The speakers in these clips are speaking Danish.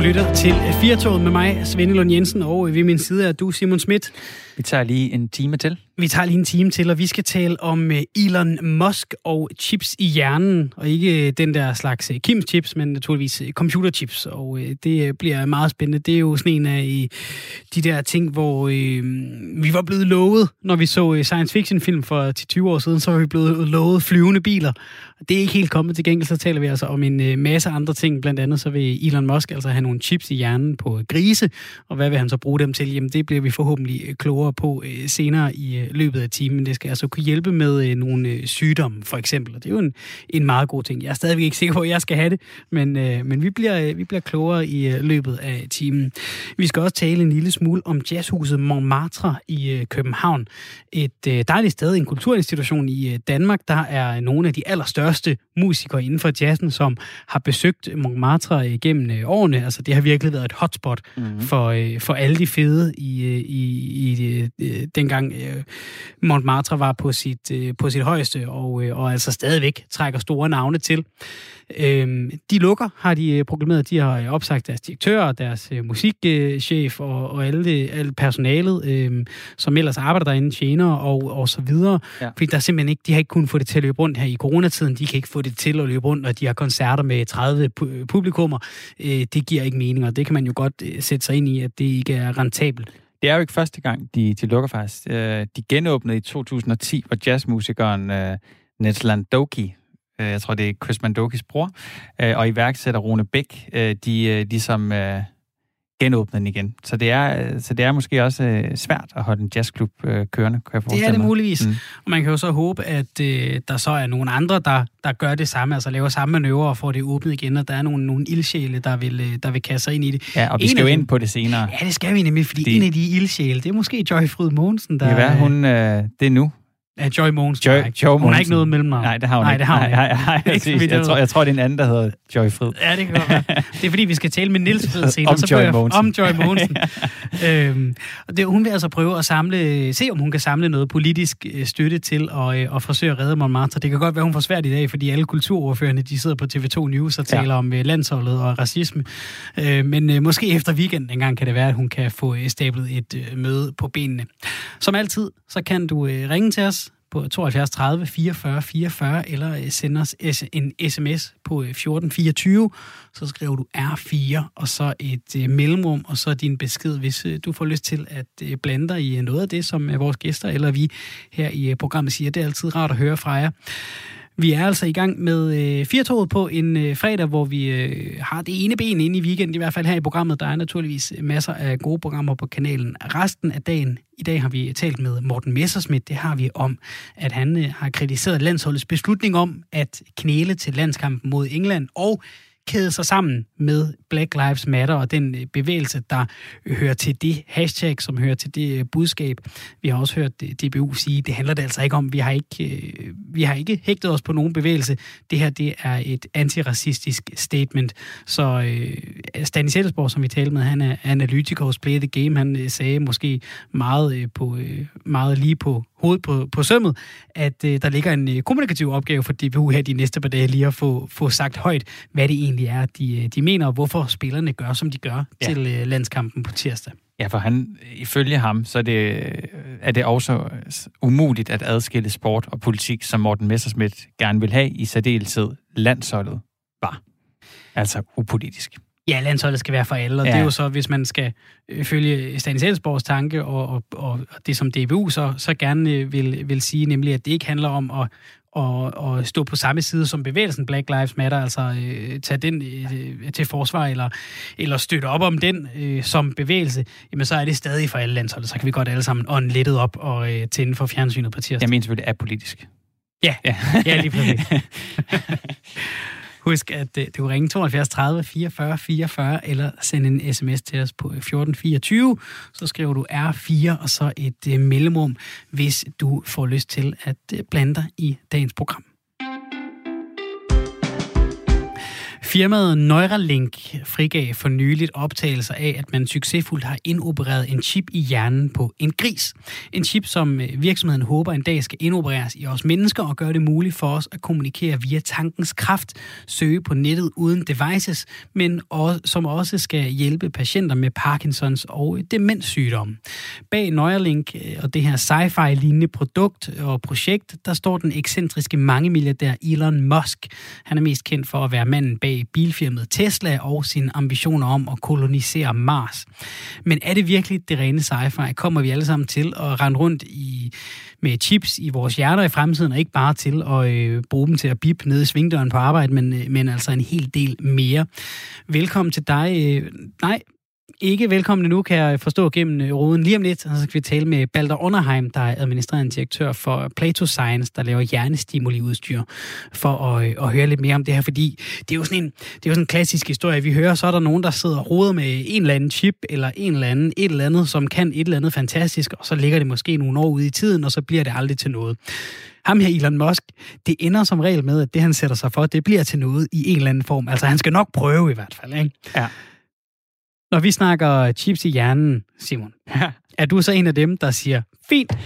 Du lytter til Firtoget med mig, Svende Lund Jensen, og ved min side er du, Simon Schmidt. Vi tager lige en time til. Vi tager lige en time til, og vi skal tale om eh, Elon Musk og chips i hjernen. Og ikke eh, den der slags eh, Kims chips, men naturligvis computerchips. Og det bliver meget spændende. Det er jo sådan en af de der ting, hvor vi var blevet lovet, når vi så science fiction film for 10-20 år siden, så var vi blevet lovet flyvende biler. Det er ikke helt kommet til gengæld, så taler vi altså om en masse andre ting. Blandt andet så vil Elon Musk altså have nogle chips i hjernen på grise. Og hvad vil han så bruge dem til? Jamen det bliver vi forhåbentlig klogere på senere i løbet af timen. Det skal altså kunne hjælpe med øh, nogle øh, sygdomme, for eksempel. Og det er jo en, en meget god ting. Jeg er stadigvæk ikke sikker på, at jeg skal have det, men, øh, men vi, bliver, øh, vi bliver klogere i øh, løbet af timen. Vi skal også tale en lille smule om jazzhuset Montmartre i øh, København. Et øh, dejligt sted, en kulturinstitution i øh, Danmark. Der er nogle af de allerstørste musikere inden for jazzen, som har besøgt Montmartre øh, gennem øh, årene. Altså, det har virkelig været et hotspot mm-hmm. for, øh, for alle de fede i, øh, i, i øh, dengang øh, Montmartre var på sit, øh, på sit højeste, og, øh, og altså stadigvæk trækker store navne til. Øh, de lukker, har de øh, proklameret. De har opsagt deres direktør, deres øh, musikchef og, og alle, det, alle personalet, øh, som ellers arbejder derinde, tjener og, og så videre. Ja. Fordi der simpelthen ikke, de har ikke kunnet få det til at løbe rundt her i coronatiden. De kan ikke få det til at løbe rundt, når de har koncerter med 30 publikummer. Øh, det giver ikke mening, og det kan man jo godt øh, sætte sig ind i, at det ikke er rentabelt. Det er jo ikke første gang, de, de lukker faktisk. Øh, de genåbnede i 2010, hvor jazzmusikeren øh, uh, Nets Landoki, uh, øh, jeg tror det er Chris Mandokis bror, uh, og iværksætter Rune Bæk, uh, de uh, ligesom uh, genåbne den igen. Så det er, så det er måske også øh, svært at holde en jazzklub øh, kørende, kan jeg Det er det muligvis. Mm. Og man kan jo så håbe, at øh, der så er nogle andre, der, der gør det samme, altså laver samme manøvre og får det åbnet igen, og der er nogle, nogle ildsjæle, der vil, øh, der vil kaste sig ind i det. Ja, og vi en skal jo ind på det senere. Ja, det skal vi nemlig, fordi det... en af de ildsjæle, det er måske Joy Fryd Mogensen, der... Det er, hun, øh, det er nu. Ja, Joy Mogens. Joy, Joy hun har ikke noget mellemnavn. Nej, det har hun nej, ikke. Det har hun nej, nej, nej, nej, jeg, tror, jeg tror, det er en anden, der hedder Joy Frid. Ja, det kan godt være. Det er fordi, vi skal tale med Nils Frid senere. om, så Joy Mogensen. om Joy Mogensen. øhm, det, hun vil altså prøve at samle, se om hun kan samle noget politisk øh, støtte til at, øh, at forsøge at redde Montmartre. Det kan godt være, hun får svært i dag, fordi alle kulturordførende de sidder på TV2 News og taler ja. om øh, landsholdet og racisme. Øh, men øh, måske efter weekenden engang kan det være, at hun kan få stablet et øh, møde på benene. Som altid, så kan du øh, ringe til os på 72 30 44 44, eller øh, send os en sms på øh, 1424. Så skriver du R4, og så et øh, mellemrum, og så din besked, hvis øh, du får lyst til at blande dig i noget af det, som vores gæster eller vi her i programmet siger. Det er altid rart at høre fra jer. Vi er altså i gang med øh, Firtoget på en øh, fredag, hvor vi øh, har det ene ben inde i weekenden, i hvert fald her i programmet. Der er naturligvis øh, masser af gode programmer på kanalen. Resten af dagen, i dag har vi talt med Morten Messersmith. Det har vi om, at han øh, har kritiseret landsholdets beslutning om at knæle til landskampen mod England, og kæde sig sammen med Black Lives Matter og den øh, bevægelse, der hører til det hashtag, som hører til det øh, budskab. Vi har også hørt øh, DBU sige, det handler det altså ikke om. Vi har ikke, vi har ikke hægtet os på nogen bevægelse. Det her, det er et antiracistisk statement. Så øh, Stanis Eddesborg, som vi talte med, han er analytiker hos Play the Game. Han sagde måske meget, på, meget lige på hovedet på, på sømmet, at uh, der ligger en uh, kommunikativ opgave for DBU her de næste par dage lige at få, få sagt højt, hvad det egentlig er, de, de mener, og hvorfor spillerne gør, som de gør ja. til uh, landskampen på tirsdag. Ja, for han, ifølge ham, så er det, er det også umuligt at adskille sport og politik, som Morten Messerschmidt gerne vil have, i særdeleshed landsholdet var. Altså upolitisk. Ja, landsholdet skal være for alle, og ja. det er jo så, hvis man skal øh, følge Stanis Elsborgs tanke, og, og, og det som DBU så, så gerne øh, vil, vil sige, nemlig at det ikke handler om at, at, at stå på samme side som bevægelsen Black Lives Matter, altså øh, tage den øh, til forsvar, eller, eller støtte op om den øh, som bevægelse, jamen så er det stadig for alle landsholdet. Så kan vi godt alle sammen ånde lettet op og øh, tænde for fjernsynet på tirsdag. Jeg mener selvfølgelig apolitisk. Ja, ja, ja lige præcis. Husk, at uh, du ringe 72 30 44 44, eller sende en sms til os på øh, 1424. Så skriver du R4, og så et uh, mellemrum, hvis du får lyst til at uh, blande dig i dagens program. Firmaet Neuralink frigav for nyligt optagelser af, at man succesfuldt har indopereret en chip i hjernen på en gris. En chip, som øh, virksomheden håber en dag skal indopereres i os mennesker og gøre det muligt for os at kommunikere via tankens kraft, søge på nettet uden devices, men også, som også skal hjælpe patienter med Parkinsons og demenssygdomme. Bag Neuralink øh, og det her sci-fi-lignende produkt og projekt, der står den ekscentriske mange milliardær Elon Musk. Han er mest kendt for at være manden bag bilfirmaet Tesla og sine ambitioner om at kolonisere Mars. Men er det virkelig det rene sci-fi? Kommer vi alle sammen til at rende rundt i, med chips i vores hjerner i fremtiden, og ikke bare til at øh, bruge dem til at bip ned i svingdøren på arbejde, men, øh, men altså en hel del mere. Velkommen til dig. Øh, nej, ikke velkommen nu, kan jeg forstå gennem øh, roden. Lige om lidt, så skal vi tale med Balder Underheim, der er administrerende direktør for Plato Science, der laver hjernestimuli-udstyr, for at, øh, at høre lidt mere om det her, fordi det er jo sådan en, det er jo sådan en klassisk historie. Vi hører, så er der nogen, der sidder og roder med en eller anden chip, eller en eller anden, et eller andet, som kan et eller andet fantastisk, og så ligger det måske nogle år ude i tiden, og så bliver det aldrig til noget ham her Elon Musk, det ender som regel med, at det han sætter sig for, det bliver til noget i en eller anden form. Altså han skal nok prøve i hvert fald, ikke? Ja. Når vi snakker chips i hjernen, Simon, er du så en af dem, der siger, fint,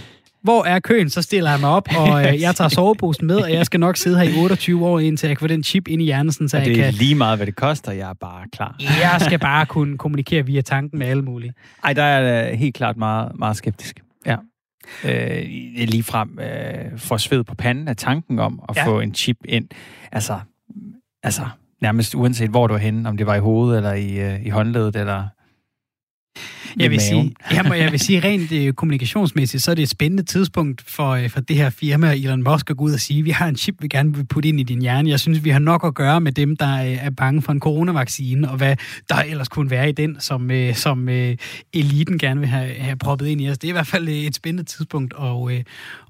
hvor er køen? Så stiller jeg mig op, og øh, jeg tager soveposen med, og jeg skal nok sidde her i 28 år, indtil jeg kan få den chip ind i hjernen, så og jeg det er kan... lige meget, hvad det koster. Jeg er bare klar. jeg skal bare kunne kommunikere via tanken med alle mulige. Ej, der er jeg helt klart meget, meget skeptisk. Ja. Øh, lige frem øh, får sved på panden af tanken om at ja. få en chip ind. Altså, altså, nærmest uanset hvor du er henne, om det var i hovedet, eller i, øh, i håndledet, eller jeg vil, sige, jeg, jeg vil sige rent øh, kommunikationsmæssigt, så er det et spændende tidspunkt for, øh, for det her firma, Elon Musk, at gå ud og sige, vi har en chip, vi gerne vil putte ind i din hjerne. Jeg synes, vi har nok at gøre med dem, der øh, er bange for en coronavaccine, og hvad der ellers kunne være i den, som, øh, som øh, eliten gerne vil have, have proppet ind i os. Det er i hvert fald øh, et spændende tidspunkt at, øh,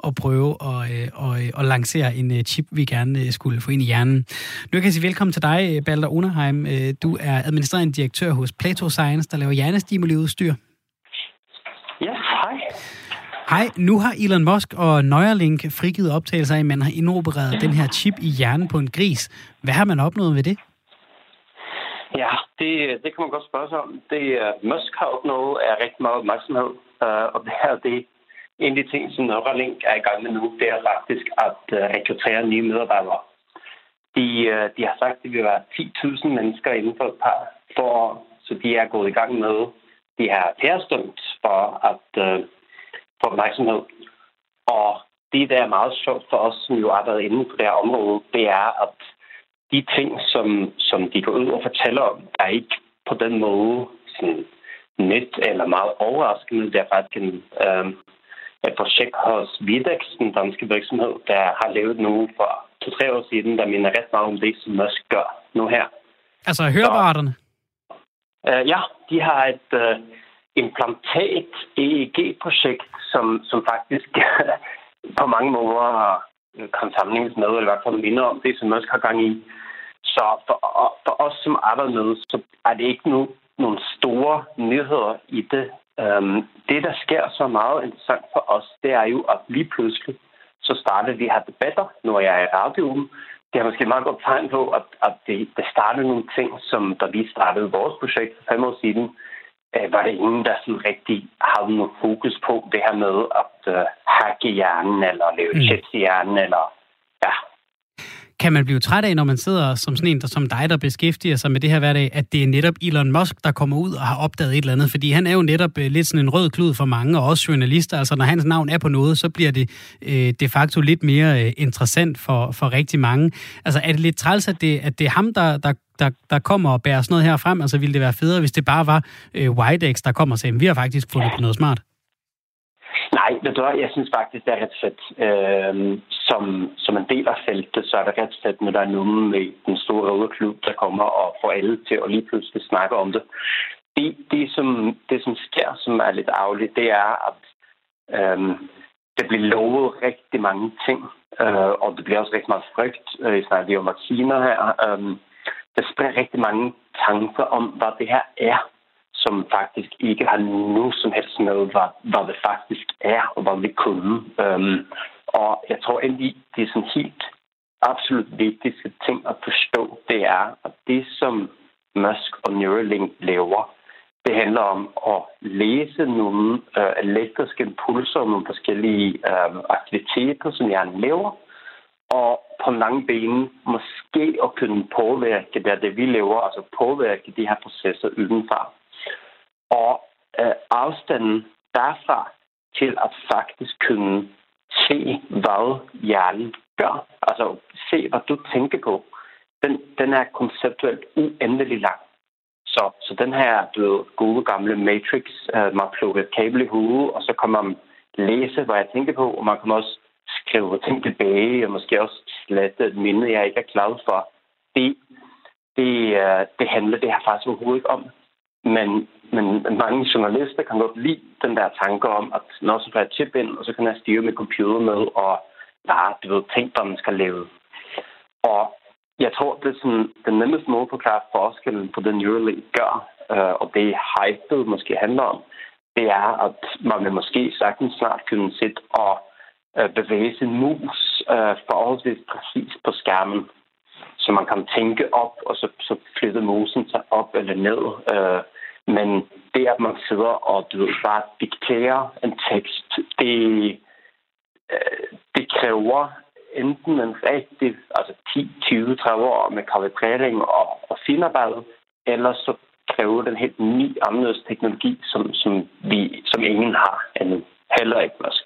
at prøve at, øh, og, øh, at lancere en øh, chip, vi gerne øh, skulle få ind i hjernen. Nu kan jeg sige velkommen til dig, Balder Unerheim. Øh, du er administrerende direktør hos Plato Science, der laver hjernestimuli-udstyr. Ja, hej. Hej, nu har Elon Musk og Neuralink frigivet optagelser af, at man har indopereret den her chip i hjernen på en gris. Hvad har man opnået ved det? Ja, det, det kan man godt spørge sig om. Det uh, Musk har opnået er rigtig meget opmærksomhed, uh, og det her det en af de ting, som Neuralink er i gang med nu, det er faktisk at uh, rekruttere nye medarbejdere. De, uh, de har sagt, at det vil være 10.000 mennesker inden for et par år, så de er gået i gang med de her pærestund for at øh, få opmærksomhed. Og det, der er meget sjovt for os, som jo arbejder inde på det her område, det er, at de ting, som, som de går ud og fortæller om, er ikke på den måde sådan nyt eller meget overraskende. Det er faktisk en, øh, et projekt hos Videx, den danske virksomhed, der har lavet nu for to-tre år siden, der minder ret meget om det, som Musk gør nu her. Altså høreapparaterne? Uh, ja, de har et øh, uh, implantat EEG-projekt, som, som faktisk på mange måder øh, kan sammenlignes med, eller i hvert fald minder om det, som Musk har gang i. Så for, for os som arbejder med, så er det ikke nu nogle store nyheder i det. Um, det, der sker så meget interessant for os, det er jo, at lige pludselig, så starter vi her debatter, når jeg er i radioen. Det er måske meget godt tegn på, at, at det, det startede nogle ting, som da vi startede vores projekt for fem år siden, øh, var det ingen, der sådan rigtig havde noget fokus på det her med at øh, hacke hjernen, eller lave mm. chips i hjernen, eller ja. Kan man blive træt af, når man sidder som sådan en, der, som dig, der beskæftiger sig med det her hverdag, at det er netop Elon Musk, der kommer ud og har opdaget et eller andet? Fordi han er jo netop øh, lidt sådan en rød klud for mange, og også journalister. Altså, når hans navn er på noget, så bliver det øh, de facto lidt mere øh, interessant for, for rigtig mange. Altså, er det lidt træls, at det, at det er ham, der, der der, der kommer og bærer sådan noget her frem? Altså ville det være federe, hvis det bare var øh, Widex, der kommer og sagde, vi har faktisk fundet på noget smart? Nej, ved du jeg synes faktisk, det er ret fedt. Øhm, som, som en del af feltet, så er det ret fedt, når der er nogen med den store røde klub, der kommer og får alle til at lige pludselig snakke om det. Det, det, som, det som sker, som er lidt afligt, det er, at øhm, det bliver lovet rigtig mange ting, øh, og det bliver også rigtig meget frygt. Øh, I vi om vacciner her. Øh, der springer rigtig mange tanker om, hvad det her er, som faktisk ikke har nogen som helst med, hvad, hvad det faktisk er, og hvad vi kunne. Øhm, og jeg tror endelig, det er sådan helt absolut vigtigste ting at forstå, det er, at det, som Musk og Neuralink laver, det handler om at læse nogle øh, elektriske impulser og nogle forskellige øh, aktiviteter, som hjernen laver, og på lange ben måske at kunne påvirke det, det vi laver, altså påvirke de her processer udenfor. Og øh, afstanden derfra til at faktisk kunne se, hvad hjernen gør, altså se, hvad du tænker på, den, den er konceptuelt uendelig lang. Så, så den her, du ved, gode gamle Matrix, øh, man plukker et kabel i hovedet, og så kan man læse, hvad jeg tænker på, og man kan også skrive ting tilbage, og måske også slette et minde, jeg ikke er klar for. Det, det, øh, det handler det her faktisk overhovedet ikke om. Men, men mange journalister kan godt lide den der tanke om, at når så får jeg chip ind, og så kan jeg styre med computer med, og bare, du ved, tænke, hvad man skal lave. Og jeg tror, det er sådan, den nemmeste måde at forklare forskellen på den Neuralink gør, øh, og det hypet måske handler om, det er, at man vil måske sagtens snart kunne sætte og øh, bevæge sin mus øh, forholdsvis præcis på skærmen. Så man kan tænke op, og så, så flytte musen sig op eller ned. Øh, men det, at man sidder og du ved, bare dikterer en tekst, det, øh, det kræver enten en rigtig, altså 10, 20, 30 år med kalibrering og, og finarbejde, eller så kræver den helt ny anderledes teknologi, som, som, vi, som ingen har endnu. Heller ikke Musk.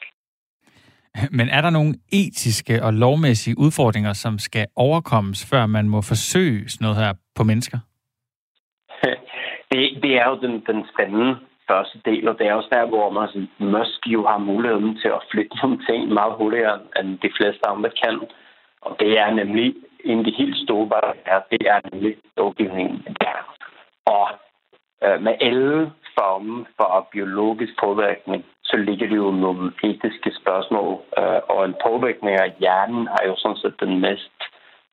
Men er der nogle etiske og lovmæssige udfordringer, som skal overkommes, før man må forsøge sådan noget her på mennesker? Det, det er jo den, den spændende første del, og det er også der, hvor man måske jo har muligheden til at flytte nogle ting meget hurtigere, end de fleste andre kan. Og det er nemlig en af de helt store barriere, det er nemlig lovgivningen der. Og øh, med alle former for biologisk påvirkning, så ligger det jo nogle etiske spørgsmål. Øh, og en påvirkning af hjernen er jo sådan set den mest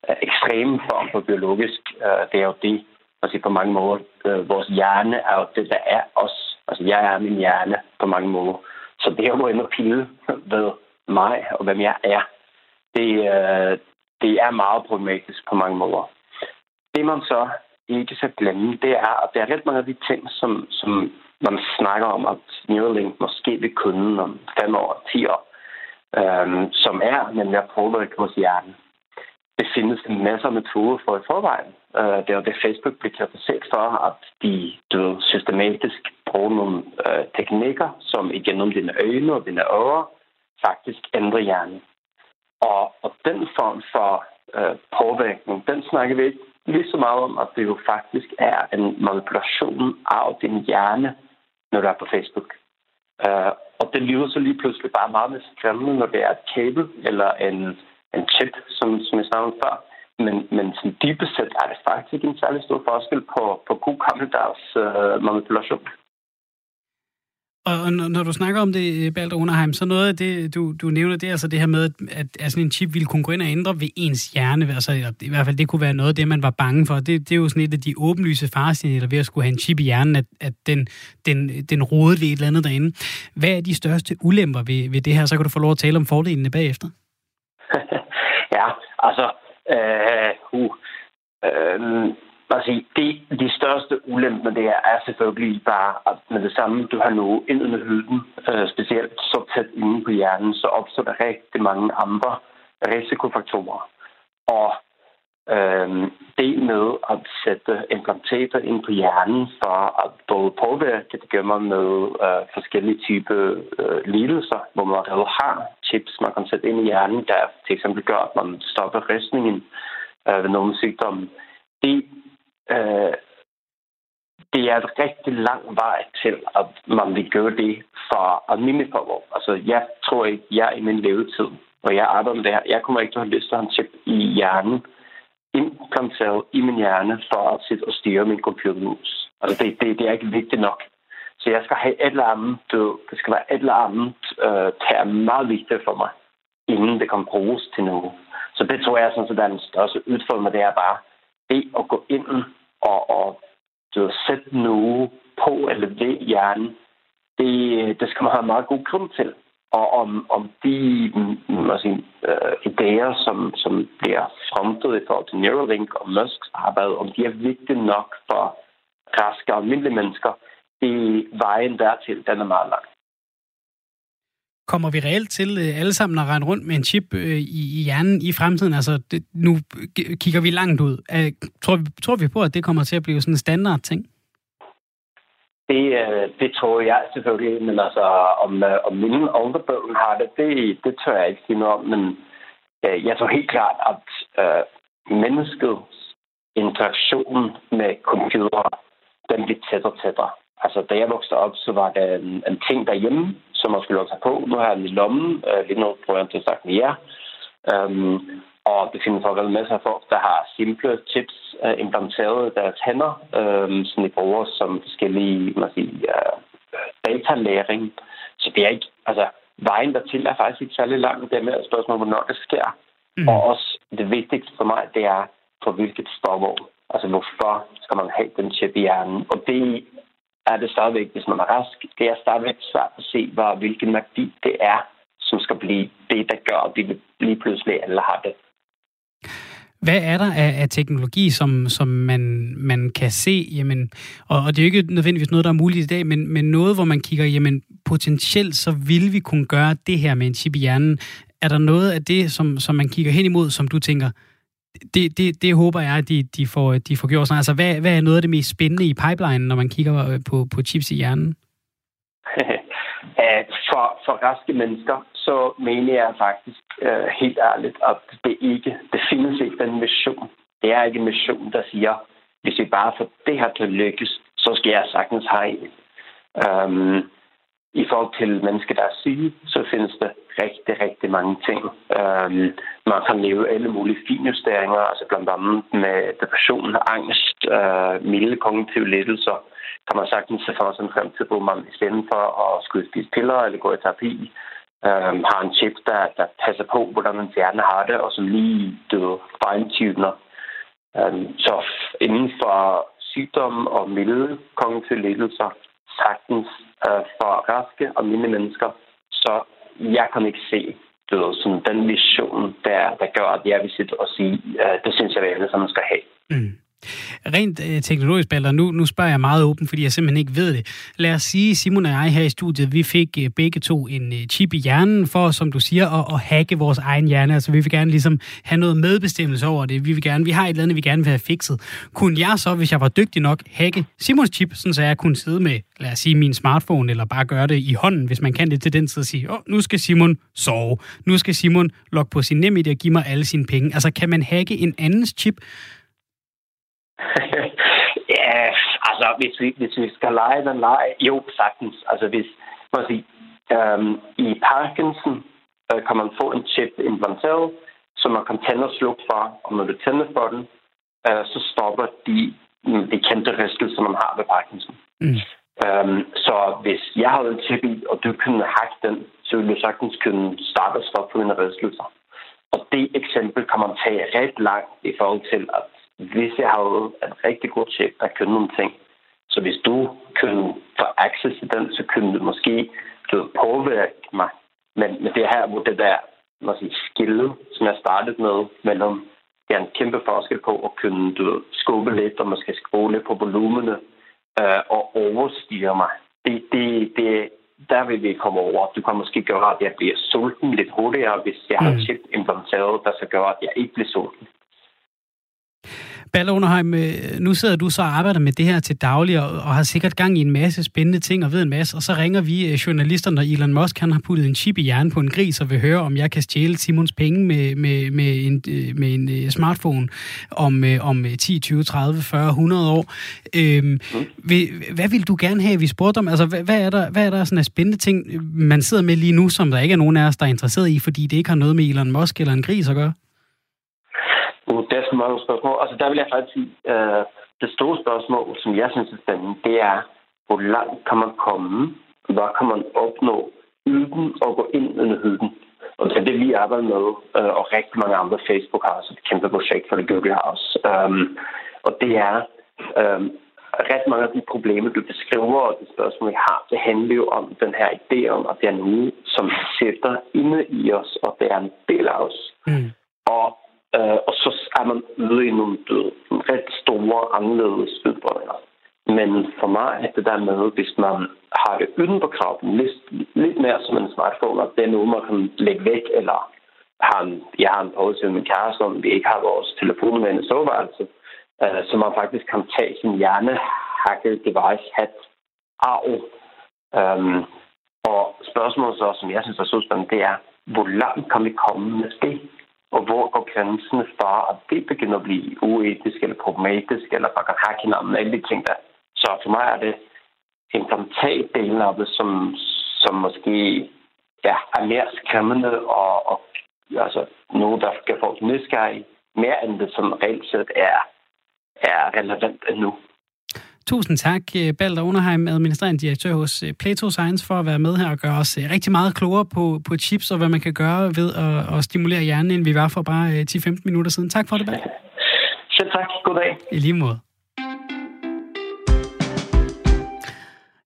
øh, ekstreme form for biologisk. Øh, det er jo det, altså på mange måder, øh, vores hjerne er jo det, der er os Altså, jeg er min hjerne på mange måder. Så det at gå ind og pille ved mig og hvem jeg er, det, øh, det er meget problematisk på mange måder. Det man så ikke skal glemme, det er, at der er ret mange af de ting, som, som man snakker om, at Neuralink måske vil kunne om 5 år, 10 år, øh, som er nemlig at påvirke vores hjerne det findes en masse metoder for i forvejen øh, det er det, Facebook bliver kritiseret for, at de du, systematisk bruger nogle øh, teknikker, som igennem dine øjne og dine ører faktisk ændrer hjernen. Og, og den form for øh, påvirkning, den snakker vi ikke lige så meget om, at det jo faktisk er en manipulation af din hjerne, når du er på Facebook. Øh, og det lyder så lige pludselig bare meget mere skræmmende, når det er et kabel eller en en chip, som, som jeg snakkede før. Men, men sådan dybest set er det faktisk ikke en særlig stor forskel på, på god gammeldags øh, manipulation. Og når du snakker om det, Balder Underheim, så noget af det, du, du nævner, det er altså det her med, at, at sådan en chip ville kunne gå ind og ændre ved ens hjerne. Altså, i hvert fald, det kunne være noget af det, man var bange for. Det, det er jo sådan et af de åbenlyse faresignaler ved at skulle have en chip i hjernen, at, at den, den, den rodede ved et eller andet derinde. Hvad er de største ulemper ved, ved det her? Så kan du få lov at tale om fordelene bagefter. ja, altså, øh, uh, øh, altså, det, de største ulemper det er, er selvfølgelig bare, at med det samme, du har nu ind under huden, øh, specielt så tæt inde på hjernen, så opstår der rigtig mange andre risikofaktorer. Og øh, det med at sætte implantater ind på hjernen for at både påvirke, det gør man med øh, forskellige typer øh, lidelser, hvor man allerede har chips, man kan sætte ind i hjernen, der til eksempel gør, at man stopper ristningen øh, ved nogle sygdomme. Det, øh, det er et rigtig lang vej til, at man vil gøre det for almindelig forvåg. Altså, jeg tror ikke, jeg i min levetid, og jeg arbejder med det her, jeg kommer ikke til at have lyst til at have en chip i hjernen, implanteret i min hjerne for at sidde og styre min computermus. Altså, det, det, det er ikke vigtigt nok. Så jeg skal have et eller andet, det skal være et eller andet, øh, der er meget vigtigt for mig, inden det kan bruges til noget. Så det tror jeg, sådan, at er den største udfordring, det er bare det at gå ind og, og du, sætte noget på eller ved hjernen, det, det skal man have meget god grund til og om, om de mm, man sige, øh, uh, idéer, som, som bliver fremstået i forhold til Neuralink og Musks arbejde, om de er vigtige nok for raske og almindelige mennesker, det vejen dertil, den er meget lang. Kommer vi reelt til øh, alle sammen at rende rundt med en chip øh, i, i hjernen i fremtiden? Altså, det, nu kigger vi langt ud. Tror vi, tror vi på, at det kommer til at blive sådan en standard ting? Det, øh, det tror jeg selvfølgelig, men altså, om, øh, om mine overbøgen har det, det, det tør jeg ikke sige noget om, men øh, jeg tror helt klart, at øh, menneskets interaktion med computer, den bliver tættere og tættere. Altså, da jeg voksede op, så var der en, en ting derhjemme, som man skulle tage på. Nu har jeg den i lommen. Øh, lige nu prøver jeg til at sagt mere. Um, øhm, og det findes også masser af folk, der har simple chips uh, implanteret i deres hænder, um, som de bruger som forskellige man siger, uh, datalæring. Så det er ikke, altså, vejen dertil er faktisk ikke særlig lang. Det er mere et spørgsmål, hvornår det sker. Mm. Og også det vigtigste for mig, det er, for hvilket stofår. Altså, hvorfor skal man have den chip i hjernen? Og det er det stadigvæk, hvis man er rask, det er stadigvæk svært at se, hvad, hvilken magi det er, som skal blive det, der gør, at vi lige pludselig alle har det. Hvad er der af, af teknologi, som, som man, man kan se? Jamen, og, og det er jo ikke nødvendigvis noget, der er muligt i dag, men, men noget, hvor man kigger, jamen potentielt så vil vi kunne gøre det her med en chip i hjernen. Er der noget af det, som, som man kigger hen imod, som du tænker, det, det, det håber jeg, at de, de, får, de får gjort sådan. Altså, hvad, hvad er noget af det mest spændende i pipeline, når man kigger øh, på, på chips i hjernen? For, for raske mennesker, så mener jeg faktisk øh, helt ærligt, at det ikke, det findes ikke den mission. Det er ikke en mission, der siger, hvis vi bare får det her til at lykkes, så skal jeg sagtens have en. Øhm, i forhold til mennesker, der er syge, så findes der rigtig, rigtig mange ting. Øhm, man kan leve alle mulige finjusteringer, altså blandt andet med depression, angst, øh, milde kognitive lettelser, kan man sagtens se for sig en fremtid, hvor man i stedet for at skulle spise piller eller gå i terapi, øhm, har en chip, der, der passer på, hvordan man hjerne har det, og som lige du fine-tuner. Øhm, så inden for sygdom og milde kognitive lettelser, sagtens øh, for raske og milde mennesker. Så jeg kan ikke se du ved, sådan den vision, der, der gør, at jeg vil sidde og sige, øh, det synes jeg, at alle sammen skal have. Mm. Rent øh, teknologisk, Balder, nu, nu spørger jeg meget åben, fordi jeg simpelthen ikke ved det. Lad os sige, Simon og jeg her i studiet, vi fik øh, begge to en øh, chip i hjernen for, som du siger, at, at hacke vores egen hjerne. Altså, vi vil gerne ligesom have noget medbestemmelse over det. Vi vil gerne, vi har et eller andet, vi gerne vil have fikset. Kunne jeg så, hvis jeg var dygtig nok, hacke Simons chip, sådan så jeg kunne sidde med, lad os sige, min smartphone, eller bare gøre det i hånden, hvis man kan det til den tid og sige, åh, nu skal Simon sove. Nu skal Simon logge på sin NemID og give mig alle sine penge. Altså, kan man hacke en andens chip, ja, altså hvis vi, hvis vi skal lege den lege, jo sagtens. Altså hvis, man sige, øhm, i Parkinson øh, kan man få en chip implanteret, som man kan tænde og slukke for, og når du tænder for den, øh, så stopper de, de kendte rystelser, man har ved Parkinson. Mm. Um, så hvis jeg havde en chip i, og du kunne hacke den, så ville du sagtens kunne starte og stoppe på mine rystelser. Og det eksempel kan man tage ret langt i forhold til at hvis jeg havde en rigtig god chef, der kunne nogle ting, så hvis du kunne få access til den, så kunne du måske du påvirke mig. Men, men det her, hvor det der man sige, skill, som jeg startede med, mellem det er en kæmpe forskel på at kunne du, skubbe lidt, og måske skrue lidt på volumene, øh, og overstyre mig. Det, det, det, der vil vi komme over. Du kan måske gøre, at jeg bliver sulten lidt hurtigere, hvis jeg har mm. chip implementeret, der så gør, at jeg ikke bliver sulten. Balle Underheim, øh, nu sidder du så og arbejder med det her til daglig, og, og har sikkert gang i en masse spændende ting og ved en masse, og så ringer vi øh, journalister, når Elon Musk han har puttet en chip i hjernen på en gris, og vil høre, om jeg kan stjæle Simons penge med, med, med, en, øh, med en smartphone om, om 10, 20, 30, 40, 100 år. Øhm, mm. hvad vil du gerne have, vi spurgte om? Altså, hvad, hvad er der, hvad er der sådan af spændende ting, man sidder med lige nu, som der ikke er nogen af os, der er interesseret i, fordi det ikke har noget med Elon Musk eller en gris at gøre? Uh, det er så mange spørgsmål. Altså, der vil jeg faktisk sige, uh, det store spørgsmål, som jeg synes er spændende, det er, hvor langt kan man komme? Hvad kan man opnå uden at gå ind under huden? Og det er det, vi arbejder med, uh, og rigtig mange andre. Facebook har også et kæmpe projekt for det Google House. Um, og det er um, ret mange af de problemer, du beskriver, og de spørgsmål, vi har, det handler jo om den her idé om, at det er noget, som sætter inde i os, og det er en del af os. Mm. Og, øh, og så er man ude i nogle ret store, anderledes udfordringer. Men for mig er det der med, hvis man har det uden på kroppen, lidt, lidt mere som en smartphone, at det er noget, man kan lægge væk, eller har en, jeg har en pause med min kæreste, om vi ikke har vores telefon med en soveværelse, øh, så man faktisk kan tage sin hjernehacket device hat af. Øhm, og spørgsmålet så, som jeg synes er så spændende, det er, hvor langt kan vi komme med det? Og hvor går grænsen for, at det begynder at blive uetisk eller problematisk, eller bare kan hacke hinanden, alle de ting der. Så for mig er det implementatdelen af det, som, som måske ja, er mere skræmmende og, og altså, noget, der kan folk nysgerrige, mere end det, som reelt set er er relevant endnu. Tusind tak, øh, Balder Underheim, administrerende direktør hos øh, Plato Science, for at være med her og gøre os øh, rigtig meget klogere på, på chips og hvad man kan gøre ved at, at stimulere hjernen, end vi var for bare 10-15 minutter siden. Tak for det, Balder. Selv tak. Goddag. I lige måde.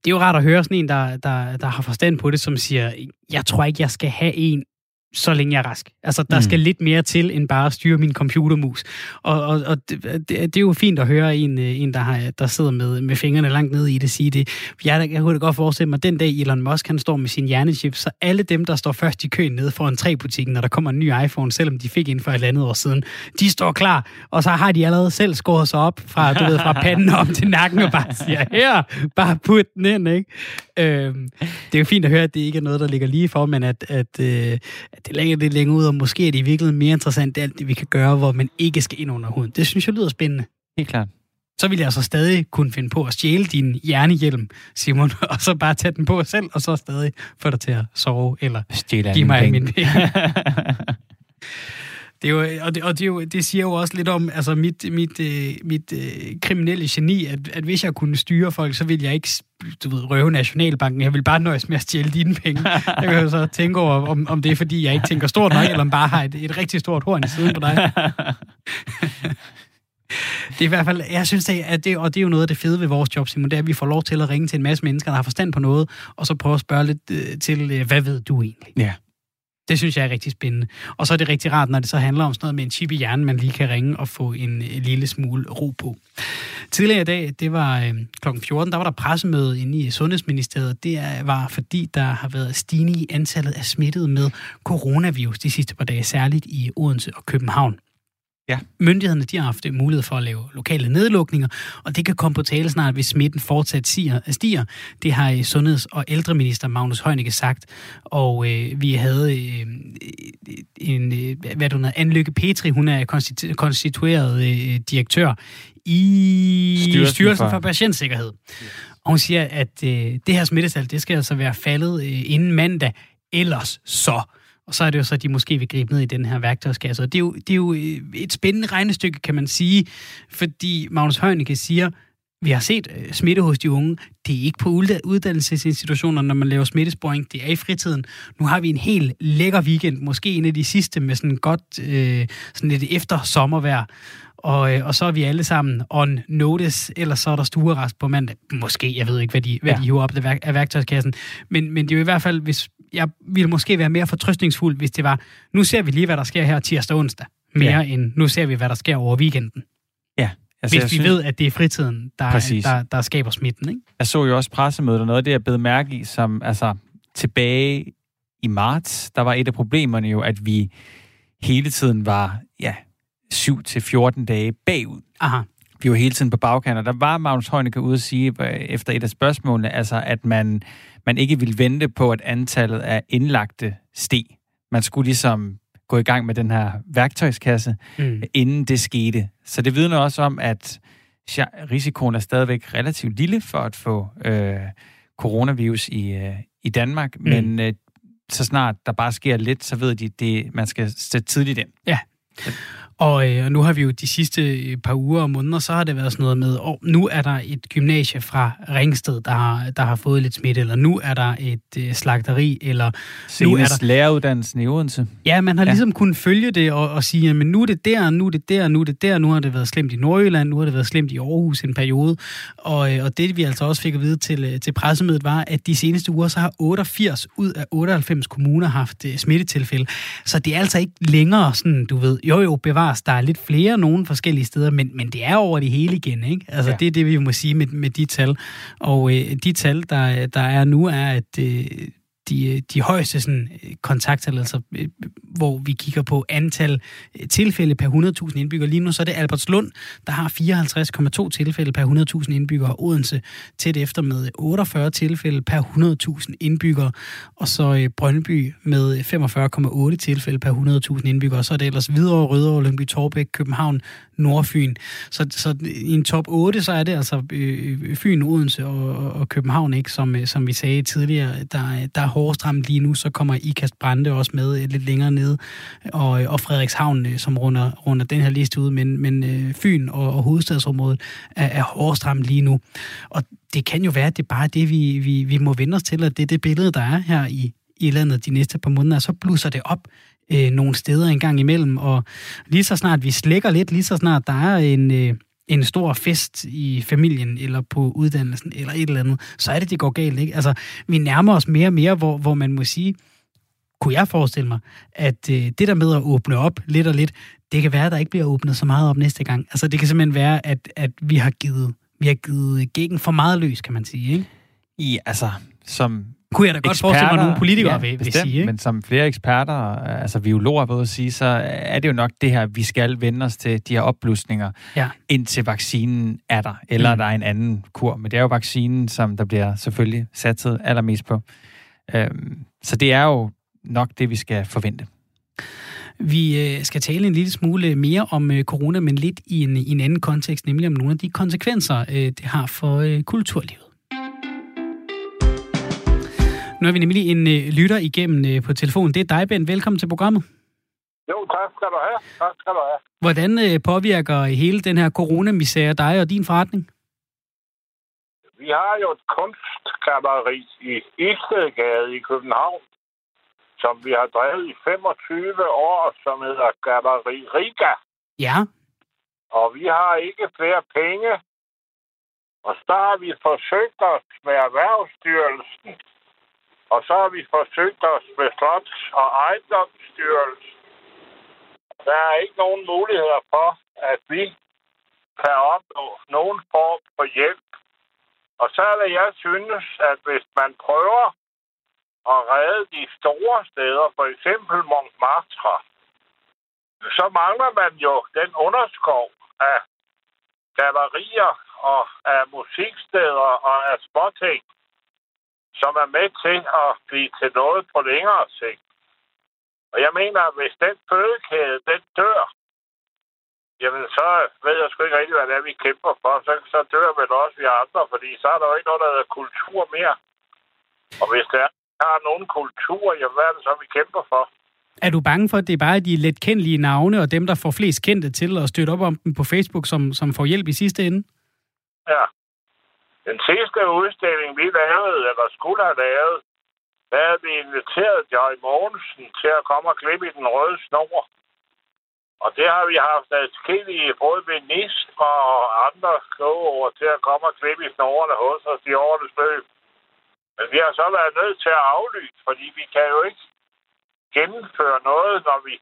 Det er jo rart at høre sådan en, der, der, der har forstand på det, som siger, jeg tror ikke, jeg skal have en så længe jeg er rask. Altså, der mm. skal lidt mere til, end bare at styre min computermus. Og, og, og det, det, det er jo fint at høre en, øh, en der, har, der sidder med, med fingrene langt nede i det, sige det. Jeg, jeg kunne da godt forestille mig, at den dag Elon Musk han står med sin hjernechip, så alle dem, der står først i køen nede foran træbutikken, når der kommer en ny iPhone, selvom de fik en for et andet år siden, de står klar, og så har de allerede selv skåret sig op fra, du ved, fra panden op til nakken og bare siger, her, bare put den ind, ikke? Øhm, det er jo fint at høre, at det ikke er noget, der ligger lige for, men at, at, øh, at det lægger det længere ud, og måske er det i virkeligheden mere interessant, det alt det, vi kan gøre, hvor man ikke skal ind under huden. Det synes jeg lyder spændende. Helt klart. Så vil jeg altså stadig kunne finde på at stjæle din hjernehjelm, Simon, og så bare tage den på selv, og så stadig få dig til at sove, eller Stjæle give mig min penge. Det, er jo, og det, og det, er jo, det siger jo også lidt om altså mit, mit, øh, mit øh, kriminelle geni, at, at hvis jeg kunne styre folk, så ville jeg ikke du ved, røve Nationalbanken. Jeg vil bare nøjes med at stjæle dine penge. Jeg kan jo så tænke over, om, om det er, fordi jeg ikke tænker stort nok, eller om bare har et, et rigtig stort horn i siden på dig. det er i hvert fald, jeg synes, det er, det, og det er jo noget af det fede ved vores job, Simon, det er, at vi får lov til at ringe til en masse mennesker, der har forstand på noget, og så prøve at spørge lidt øh, til, øh, hvad ved du egentlig? Ja. Det synes jeg er rigtig spændende. Og så er det rigtig rart, når det så handler om sådan noget med en chip i hjernen, man lige kan ringe og få en, lille smule ro på. Tidligere i dag, det var øh, kl. 14, der var der pressemøde inde i Sundhedsministeriet. Det var fordi, der har været stigning i antallet af smittede med coronavirus de sidste par dage, særligt i Odense og København. Ja. Myndighederne de har haft mulighed for at lave lokale nedlukninger, og det kan komme på tale snart, hvis smitten fortsat stiger. Det har Sundheds- og ældreminister Magnus Heunicke sagt. Og øh, vi havde øh, en, øh, hvad du hedder, Anne Petri, hun er konstitu- konstitueret øh, direktør i Styrelsen, Styrelsen for, for Patientsikkerhed. Ja. Og hun siger, at øh, det her smittetal, det skal altså være faldet øh, inden mandag, ellers så og så er det jo så, at de måske vil gribe ned i den her værktøjskasse. Og det er jo, det er jo øh, et spændende regnestykke, kan man sige, fordi Magnus Heunicke siger, vi har set øh, smitte hos de unge. Det er ikke på uddannelsesinstitutioner, når man laver smittesporing. Det er i fritiden. Nu har vi en helt lækker weekend. Måske en af de sidste med sådan godt øh, sådan lidt efter sommervejr. Og, øh, og så er vi alle sammen on notice, eller så er der stuerest på mandag. Måske, jeg ved ikke, hvad de, hvad ja. de hiver op af værktøjskassen. Men, men det er jo i hvert fald, hvis jeg ville måske være mere fortrystningsfuld, hvis det var, nu ser vi lige, hvad der sker her tirsdag og onsdag, mere ja. end nu ser vi, hvad der sker over weekenden. Ja. Altså, hvis vi synes... ved, at det er fritiden, der, der, der skaber smitten. Ikke? Jeg så jo også pressemødet, og noget af det, jeg blev mærke i, som altså, tilbage i marts, der var et af problemerne jo, at vi hele tiden var ja, 7 til 14 dage bagud. Aha. Vi var hele tiden på bagkanten, der var Magnus Heunicke ude at sige, øh, efter et af spørgsmålene, altså at man, man ikke ville vente på, at antallet af indlagte steg. Man skulle ligesom gå i gang med den her værktøjskasse, mm. inden det skete. Så det vidner også om, at risikoen er stadigvæk relativt lille for at få øh, coronavirus i, øh, i Danmark, mm. men øh, så snart der bare sker lidt, så ved de, at det, man skal sætte tidligt ind. Ja, Og øh, nu har vi jo de sidste øh, par uger og måneder, så har det været sådan noget med, oh, nu er der et gymnasie fra Ringsted, der har, der har fået lidt smitte, eller nu er der et øh, slagteri, eller Senest nu er der... læreruddannelsen i Odense. Ja, man har ja. ligesom kunnet følge det og, og sige, men nu er det der, nu er det der, nu er det der, nu har det været slemt i Nordjylland, nu har det været slemt i Aarhus en periode. Og, øh, og det vi altså også fik at vide til, øh, til pressemødet var, at de seneste uger, så har 88 ud af 98 kommuner haft øh, smittetilfælde. Så det er altså ikke længere sådan, du ved, jo jo, bevar bevares, der er lidt flere nogle forskellige steder, men, men det er over det hele igen, ikke? Altså, ja. det er det, vi må sige med, med de tal. Og øh, de tal, der, der er nu, er, at øh, de, øh, de højeste sådan, øh, kontakttal, altså, øh, hvor vi kigger på antal tilfælde per 100.000 indbyggere. Lige nu så er det Albertslund, der har 54,2 tilfælde per 100.000 indbyggere. Odense tæt efter med 48 tilfælde per 100.000 indbyggere. Og så Brøndby med 45,8 tilfælde per 100.000 indbyggere. Og så er det ellers Hvidovre, Rødovre, Lyngby, Torbæk, København, Nordfyn. Så, så i en top 8, så er det altså øh, Fyn, Odense og, og København, ikke, som, som vi sagde tidligere, der, der er hårdest ramt lige nu. Så kommer Ikast Brande også med øh, lidt længere nede, øh, og, øh, og Frederikshavn, som runder, runder den her liste ud. Men, men Fyn og, og hovedstadsområdet er, er hårdest ramt lige nu. Og det kan jo være, at det er bare det, vi, vi, vi må vende os til, at det er det billede, der er her i, i landet de næste par måneder, så blusser det op øh, nogle steder en gang imellem, og lige så snart vi slækker lidt, lige så snart der er en, øh, en stor fest i familien, eller på uddannelsen, eller et eller andet, så er det, det går galt, ikke? Altså, vi nærmer os mere og mere, hvor, hvor man må sige, kunne jeg forestille mig, at øh, det der med at åbne op lidt og lidt, det kan være, at der ikke bliver åbnet så meget op næste gang. Altså, det kan simpelthen være, at, at vi har givet vi har givet gækken for meget løs, kan man sige, ikke? I, altså, som kunne jeg da godt forestille mig, at nogle politikere ja, vil, bestemt, vil sige. Ikke? Men som flere eksperter, altså biologer vil sige, så er det jo nok det her, vi skal vende os til de her opblusninger, ja. indtil vaccinen er der, eller mm. der er en anden kur. Men det er jo vaccinen, som der bliver selvfølgelig satset allermest på. Øhm, så det er jo nok det, vi skal forvente. Vi øh, skal tale en lille smule mere om øh, corona, men lidt i en, i en anden kontekst, nemlig om nogle af de konsekvenser, øh, det har for kulturlivet. Nu har vi nemlig en øh, lytter igennem øh, på telefonen. Det er dig, Ben. Velkommen til programmet. Jo, tak skal du have. Tak skal du have. Hvordan øh, påvirker hele den her coronamisære dig og din forretning? Vi har jo et kunstgalleri i Istedgade i København, som vi har drevet i 25 år, som hedder Galleri Riga. Ja. Og vi har ikke flere penge. Og så har vi forsøgt os med Erhvervsstyrelsen og så har vi forsøgt os med Slots- og ejendomsstyrelsen. Der er ikke nogen muligheder for, at vi kan opnå nogen form for hjælp. Og så er det, jeg synes, at hvis man prøver at redde de store steder, for eksempel Montmartre, så mangler man jo den underskov af gallerier og af musiksteder og af småting, som er med til at blive til noget på længere sigt. Og jeg mener, at hvis den fødekæde, den dør, jamen så ved jeg sgu ikke rigtig, hvad det er, vi kæmper for. Så, så dør vel også vi andre, fordi så er der jo ikke noget, der hedder kultur mere. Og hvis der er nogen kultur, jamen hvad er det så, vi kæmper for? Er du bange for, at det er bare de let kendelige navne, og dem, der får flest kendte til at støtte op om dem på Facebook, som, som får hjælp i sidste ende? Ja, den sidste udstilling, vi lavede, eller skulle have lavet, der havde vi inviteret Joy Mogensen til at komme og klippe i den røde snor. Og det har vi haft adskillige, både minister og andre kloge til at komme og klippe i snorene hos os i årenes løb. Men vi har så været nødt til at aflyse, fordi vi kan jo ikke gennemføre noget, når vi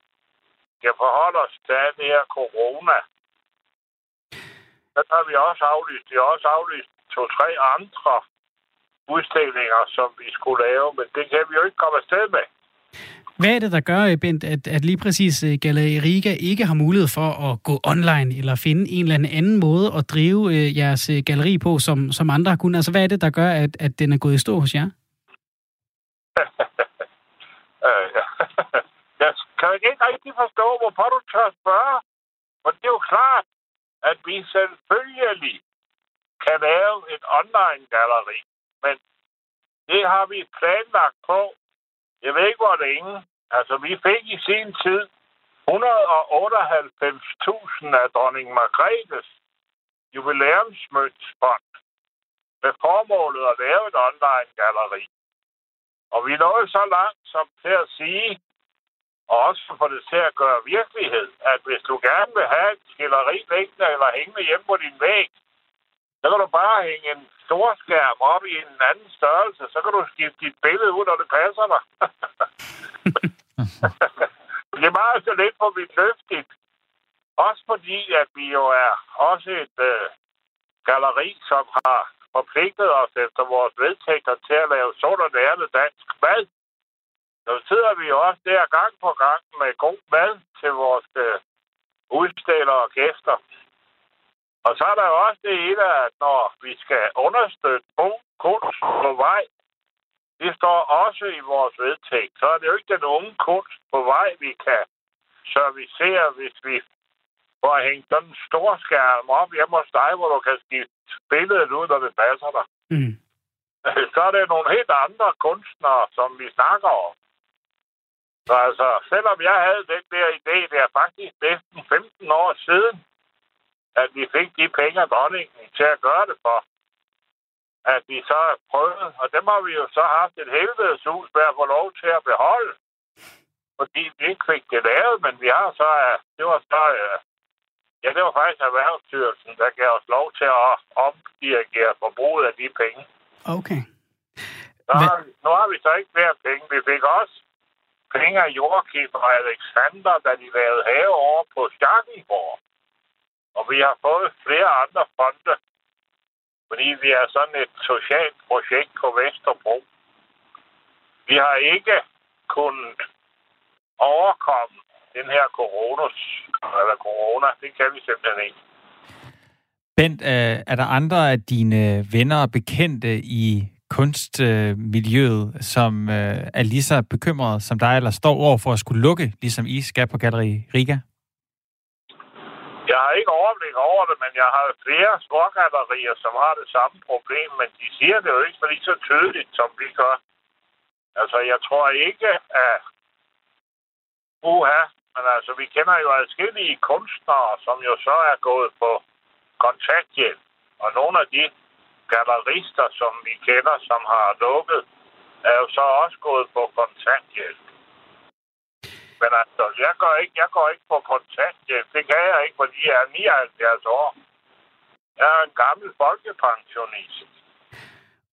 skal forholde os til det her corona. Så har vi også aflyst. Vi har også aflyst to-tre andre udstillinger, som vi skulle lave, men det kan vi jo ikke komme afsted med. Hvad er det, der gør, Bent, at, at lige præcis øh, Galleri Riga ikke har mulighed for at gå online eller finde en eller anden måde at drive øh, jeres øh, galleri på, som, som andre har kunnet? Altså, hvad er det, der gør, at, at den er gået i stå hos jer? Jeg kan ikke rigtig forstå, hvorfor du tør spørge. For det er jo klart, at vi selvfølgelig kan lave et online-galleri. Men det har vi planlagt på. Jeg ved ikke, hvor længe. Altså, vi fik i sin tid 198.000 af dronning Margrethes jubilæumsmøntsfond med formålet at lave et online-galleri. Og vi nåede så langt som til at sige, og også få det til at gøre virkelighed, at hvis du gerne vil have et skilleri liggende eller hængende hjemme på din væg, så kan du bare hænge en stor skærm op i en anden størrelse, så kan du skifte dit billede ud, når det passer dig. det er meget så lidt for mit løftigt. Også fordi, at vi jo er også et øh, galeri, som har forpligtet os efter vores vedtægter til at lave sund og nærende dansk mad. Så sidder vi jo også der gang på gang med god mad til vores øh, udstillere og gæster. Og så er der jo også det hele, at når vi skal understøtte kunst på vej, det står også i vores vedtægt. Så er det jo ikke den unge kunst på vej, vi kan servicere, hvis vi får hængt sådan en stor skærm op hjemme hos dig, hvor du kan skifte billedet ud, når det passer dig. Mm. Så er det nogle helt andre kunstnere, som vi snakker om. Så altså, selvom jeg havde den der idé, det er faktisk næsten 15 år siden, at vi fik de penge af dronningen til at gøre det for. At vi så prøvede, og dem har vi jo så haft et helvedes hus med at få lov til at beholde. Fordi vi ikke fik det lavet, men vi har så, det var så, ja, det var faktisk Erhvervsstyrelsen, der gav os lov til at omdirigere forbruget af de penge. Okay. Så, nu har vi så ikke flere penge. Vi fik også penge af Joachim og Alexander, da de lavede have over på Schackenborg. Og vi har fået flere andre fonde, fordi vi er sådan et socialt projekt på Vesterbro. Vi har ikke kunnet overkomme den her coronas, eller corona. Det kan vi simpelthen ikke. Bent, øh, er der andre af dine venner og bekendte i kunstmiljøet, som øh, er lige så bekymrede som dig, eller står over for at skulle lukke, ligesom I skal på Galleri Riga? Jeg overblik over det, men jeg har flere smågallerier, som har det samme problem, men de siger det jo ikke lige så tydeligt, som vi gør. Altså, jeg tror ikke, at uha, men altså, vi kender jo adskillige kunstnere, som jo så er gået på kontakthjælp. Og nogle af de gallerister, som vi kender, som har lukket, er jo så også gået på kontanthjælp. Men altså, jeg går ikke, jeg går ikke på kontanthjælp. Det kan jeg ikke, fordi jeg er 79 år. Jeg er en gammel folkepensionist.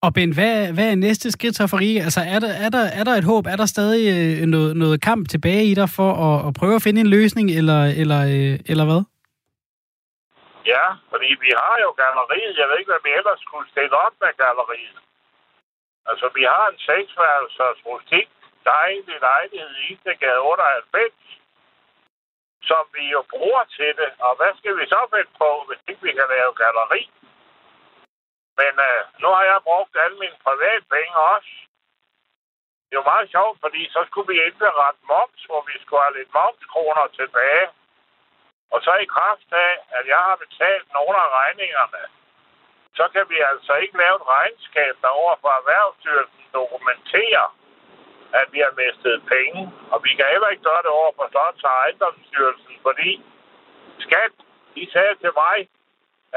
Og Ben, hvad, hvad er næste skridt så for I? Altså, er der, er, der, er der et håb? Er der stadig øh, noget, noget kamp tilbage i dig for at, at prøve at finde en løsning, eller, eller, øh, eller hvad? Ja, fordi vi har jo galleriet. Jeg ved ikke, hvad vi ellers skulle stille op med galleriet. Altså, vi har en seksværelsers rustik dejlig lejlighed i Istegade 98, som vi jo bruger til det. Og hvad skal vi så finde på, hvis ikke vi kan lave galleri? Men øh, nu har jeg brugt alle mine private penge også. Det er jo meget sjovt, fordi så skulle vi indberette moms, hvor vi skulle have lidt momskroner tilbage. Og så i kraft af, at jeg har betalt nogle af regningerne, så kan vi altså ikke lave et regnskab, der over for Erhvervsstyrelsen dokumenterer, at vi har mistet penge. Og vi kan heller ikke gøre det over for Slots- og ejendomsstyrelsen, fordi skat, de sagde til mig,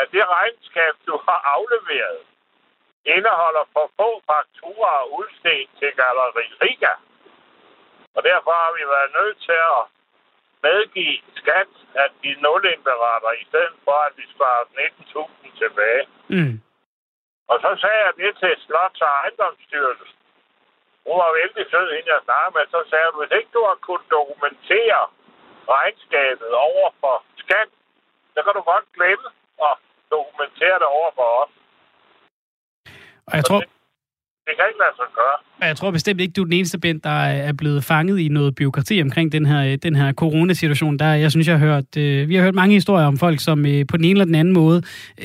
at det regnskab, du har afleveret, indeholder for få fakturer udstedt til Galeri Riga. Og derfor har vi været nødt til at medgive skat, at de nulindberetter, i stedet for, at vi sparer 19.000 tilbage. Mm. Og så sagde jeg det til Slots- og ejendomsstyrelsen. Hun var vældig sød, hende jeg snakkede med. Så sagde hun, hvis ikke du har kunnet dokumentere regnskabet over for skat, så kan du godt glemme at dokumentere det over for os. Og jeg tror... Det, det kan ikke lade sig gøre. Jeg tror bestemt ikke, du er den eneste, Bent, der er blevet fanget i noget byråkrati omkring den her, den her coronasituation. Der, jeg synes, jeg har hørt, øh, vi har hørt mange historier om folk, som øh, på den ene eller den anden måde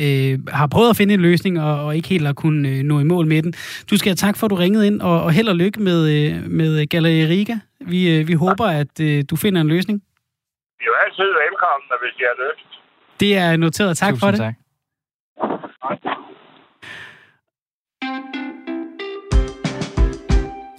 øh, har prøvet at finde en løsning, og, og ikke helt har kunnet øh, nå i mål med den. Du skal have tak for, at du ringede ind, og, og held og lykke med, øh, med Galleri Riga. Vi, øh, vi håber, at øh, du finder en løsning. Vi er jo altid velkommen, hvis I har lyst. Det er noteret. Tak Tusind for det. tak.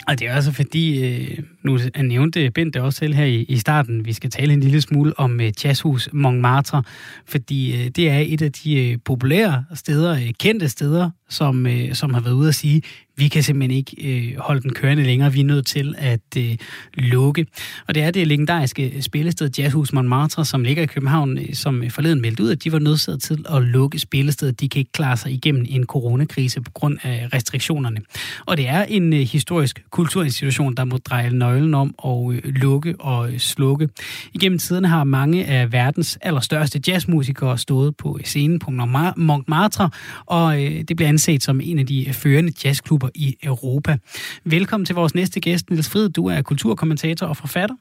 Og det er også fordi, øh, nu nævnte Bent det også selv her i, i starten, vi skal tale en lille smule om øh, jazzhus Montmartre, fordi øh, det er et af de øh, populære steder, øh, kendte steder, som, øh, som har været ude at sige, vi kan simpelthen ikke øh, holde den kørende længere, vi er nødt til at øh, lukke. Og det er det legendariske spillested Jazzhus Montmartre, som ligger i København, øh, som øh, forleden meldte ud, at de var nødsaget til at lukke spillestedet. De kan ikke klare sig igennem en coronakrise på grund af restriktionerne. Og det er en øh, historisk kulturinstitution, der må dreje nøglen om og øh, lukke og øh, slukke. Igennem tiden har mange af verdens allerstørste jazzmusikere stået på scenen på Montmartre, og øh, det bliver anset som en af de førende jazzklubber i Europa. Velkommen til vores næste gæst, Niels Frid. Du er kulturkommentator og forfatter.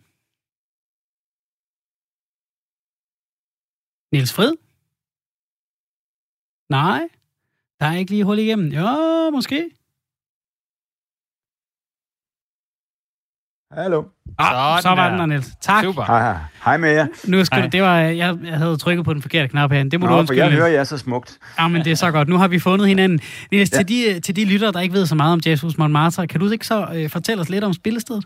Niels Frid? Nej, der er ikke lige hul igennem. Jo, måske. Hallo. Ah, så var den der, Niels. Tak. Super. Hej, hej med jer. Nu skal du, det var, jeg, jeg havde trykket på den forkerte knap her. Det må Nå, du undskylde. jeg hører jer så smukt. Ja, men det er så godt. Nu har vi fundet hinanden. Niels, ja. til, de, til de lyttere, der ikke ved så meget om Jazzhus Montmartre, kan du ikke så øh, fortælle os lidt om spillestedet?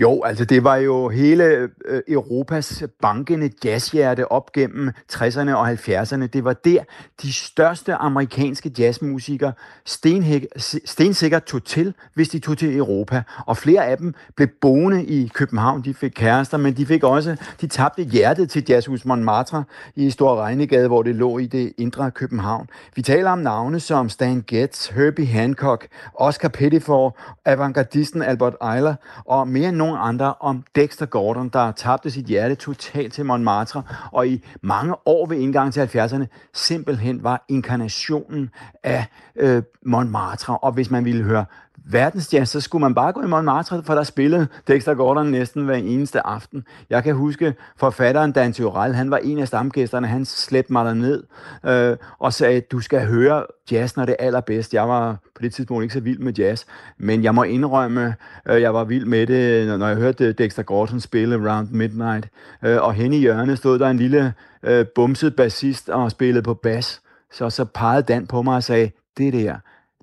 Jo, altså det var jo hele øh, Europas bankende jazzhjerte op gennem 60'erne og 70'erne. Det var der, de største amerikanske jazzmusikere stensikkert tog til, hvis de tog til Europa. Og flere af dem blev boende i København. De fik kærester, men de fik også, de tabte hjertet til Jazzhus Montmartre i Stor Regnegade, hvor det lå i det indre København. Vi taler om navne som Stan Getz, Herbie Hancock, Oscar Pettiford, avantgardisten Albert Eiler og mere mere end nogen andre om Dexter Gordon, der tabte sit hjerte totalt til Montmartre, og i mange år ved indgang til 70'erne simpelthen var inkarnationen af øh, Montmartre. Og hvis man ville høre verdensjazz, så skulle man bare gå i Montmartre, for der spillede Dexter Gordon næsten hver eneste aften. Jeg kan huske forfatteren Dan Tyrell, han var en af stamgæsterne, han slæbte mig derned øh, og sagde, du skal høre jazz, når det er allerbedst. Jeg var på det tidspunkt ikke så vild med jazz, men jeg må indrømme, øh, jeg var vild med det, når jeg hørte Dexter Gordon spille Round Midnight. Øh, og hen i hjørnet stod der en lille øh, bumset bassist og spillede på bas. Så, så pegede Dan på mig og sagde, det der,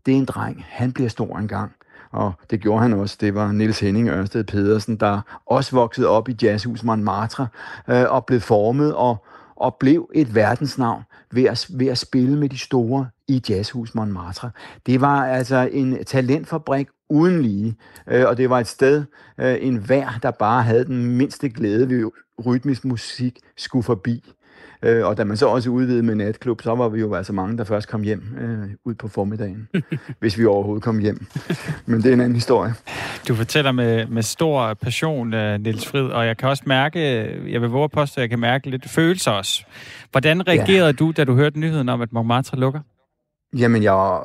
det er en dreng, han bliver stor engang. Og det gjorde han også. Det var Niels Henning Ørsted Pedersen, der også voksede op i Jazzhus Montmartre øh, og blev formet og, og blev et verdensnavn ved at, ved at spille med de store i Jazzhus Montmartre. Det var altså en talentfabrik uden lige, øh, og det var et sted, øh, en vær, der bare havde den mindste glæde ved rytmisk musik, skulle forbi. Øh, og da man så også udvidede med natklub, så var vi jo altså mange, der først kom hjem øh, ud på formiddagen, hvis vi overhovedet kom hjem. Men det er en anden historie. Du fortæller med, med stor passion, uh, Niels Frid, og jeg kan også mærke, jeg vil våge at påstå, at jeg kan mærke lidt følelser også. Hvordan reagerede ja. du, da du hørte nyheden om, at Montmartre lukker? Jamen, jeg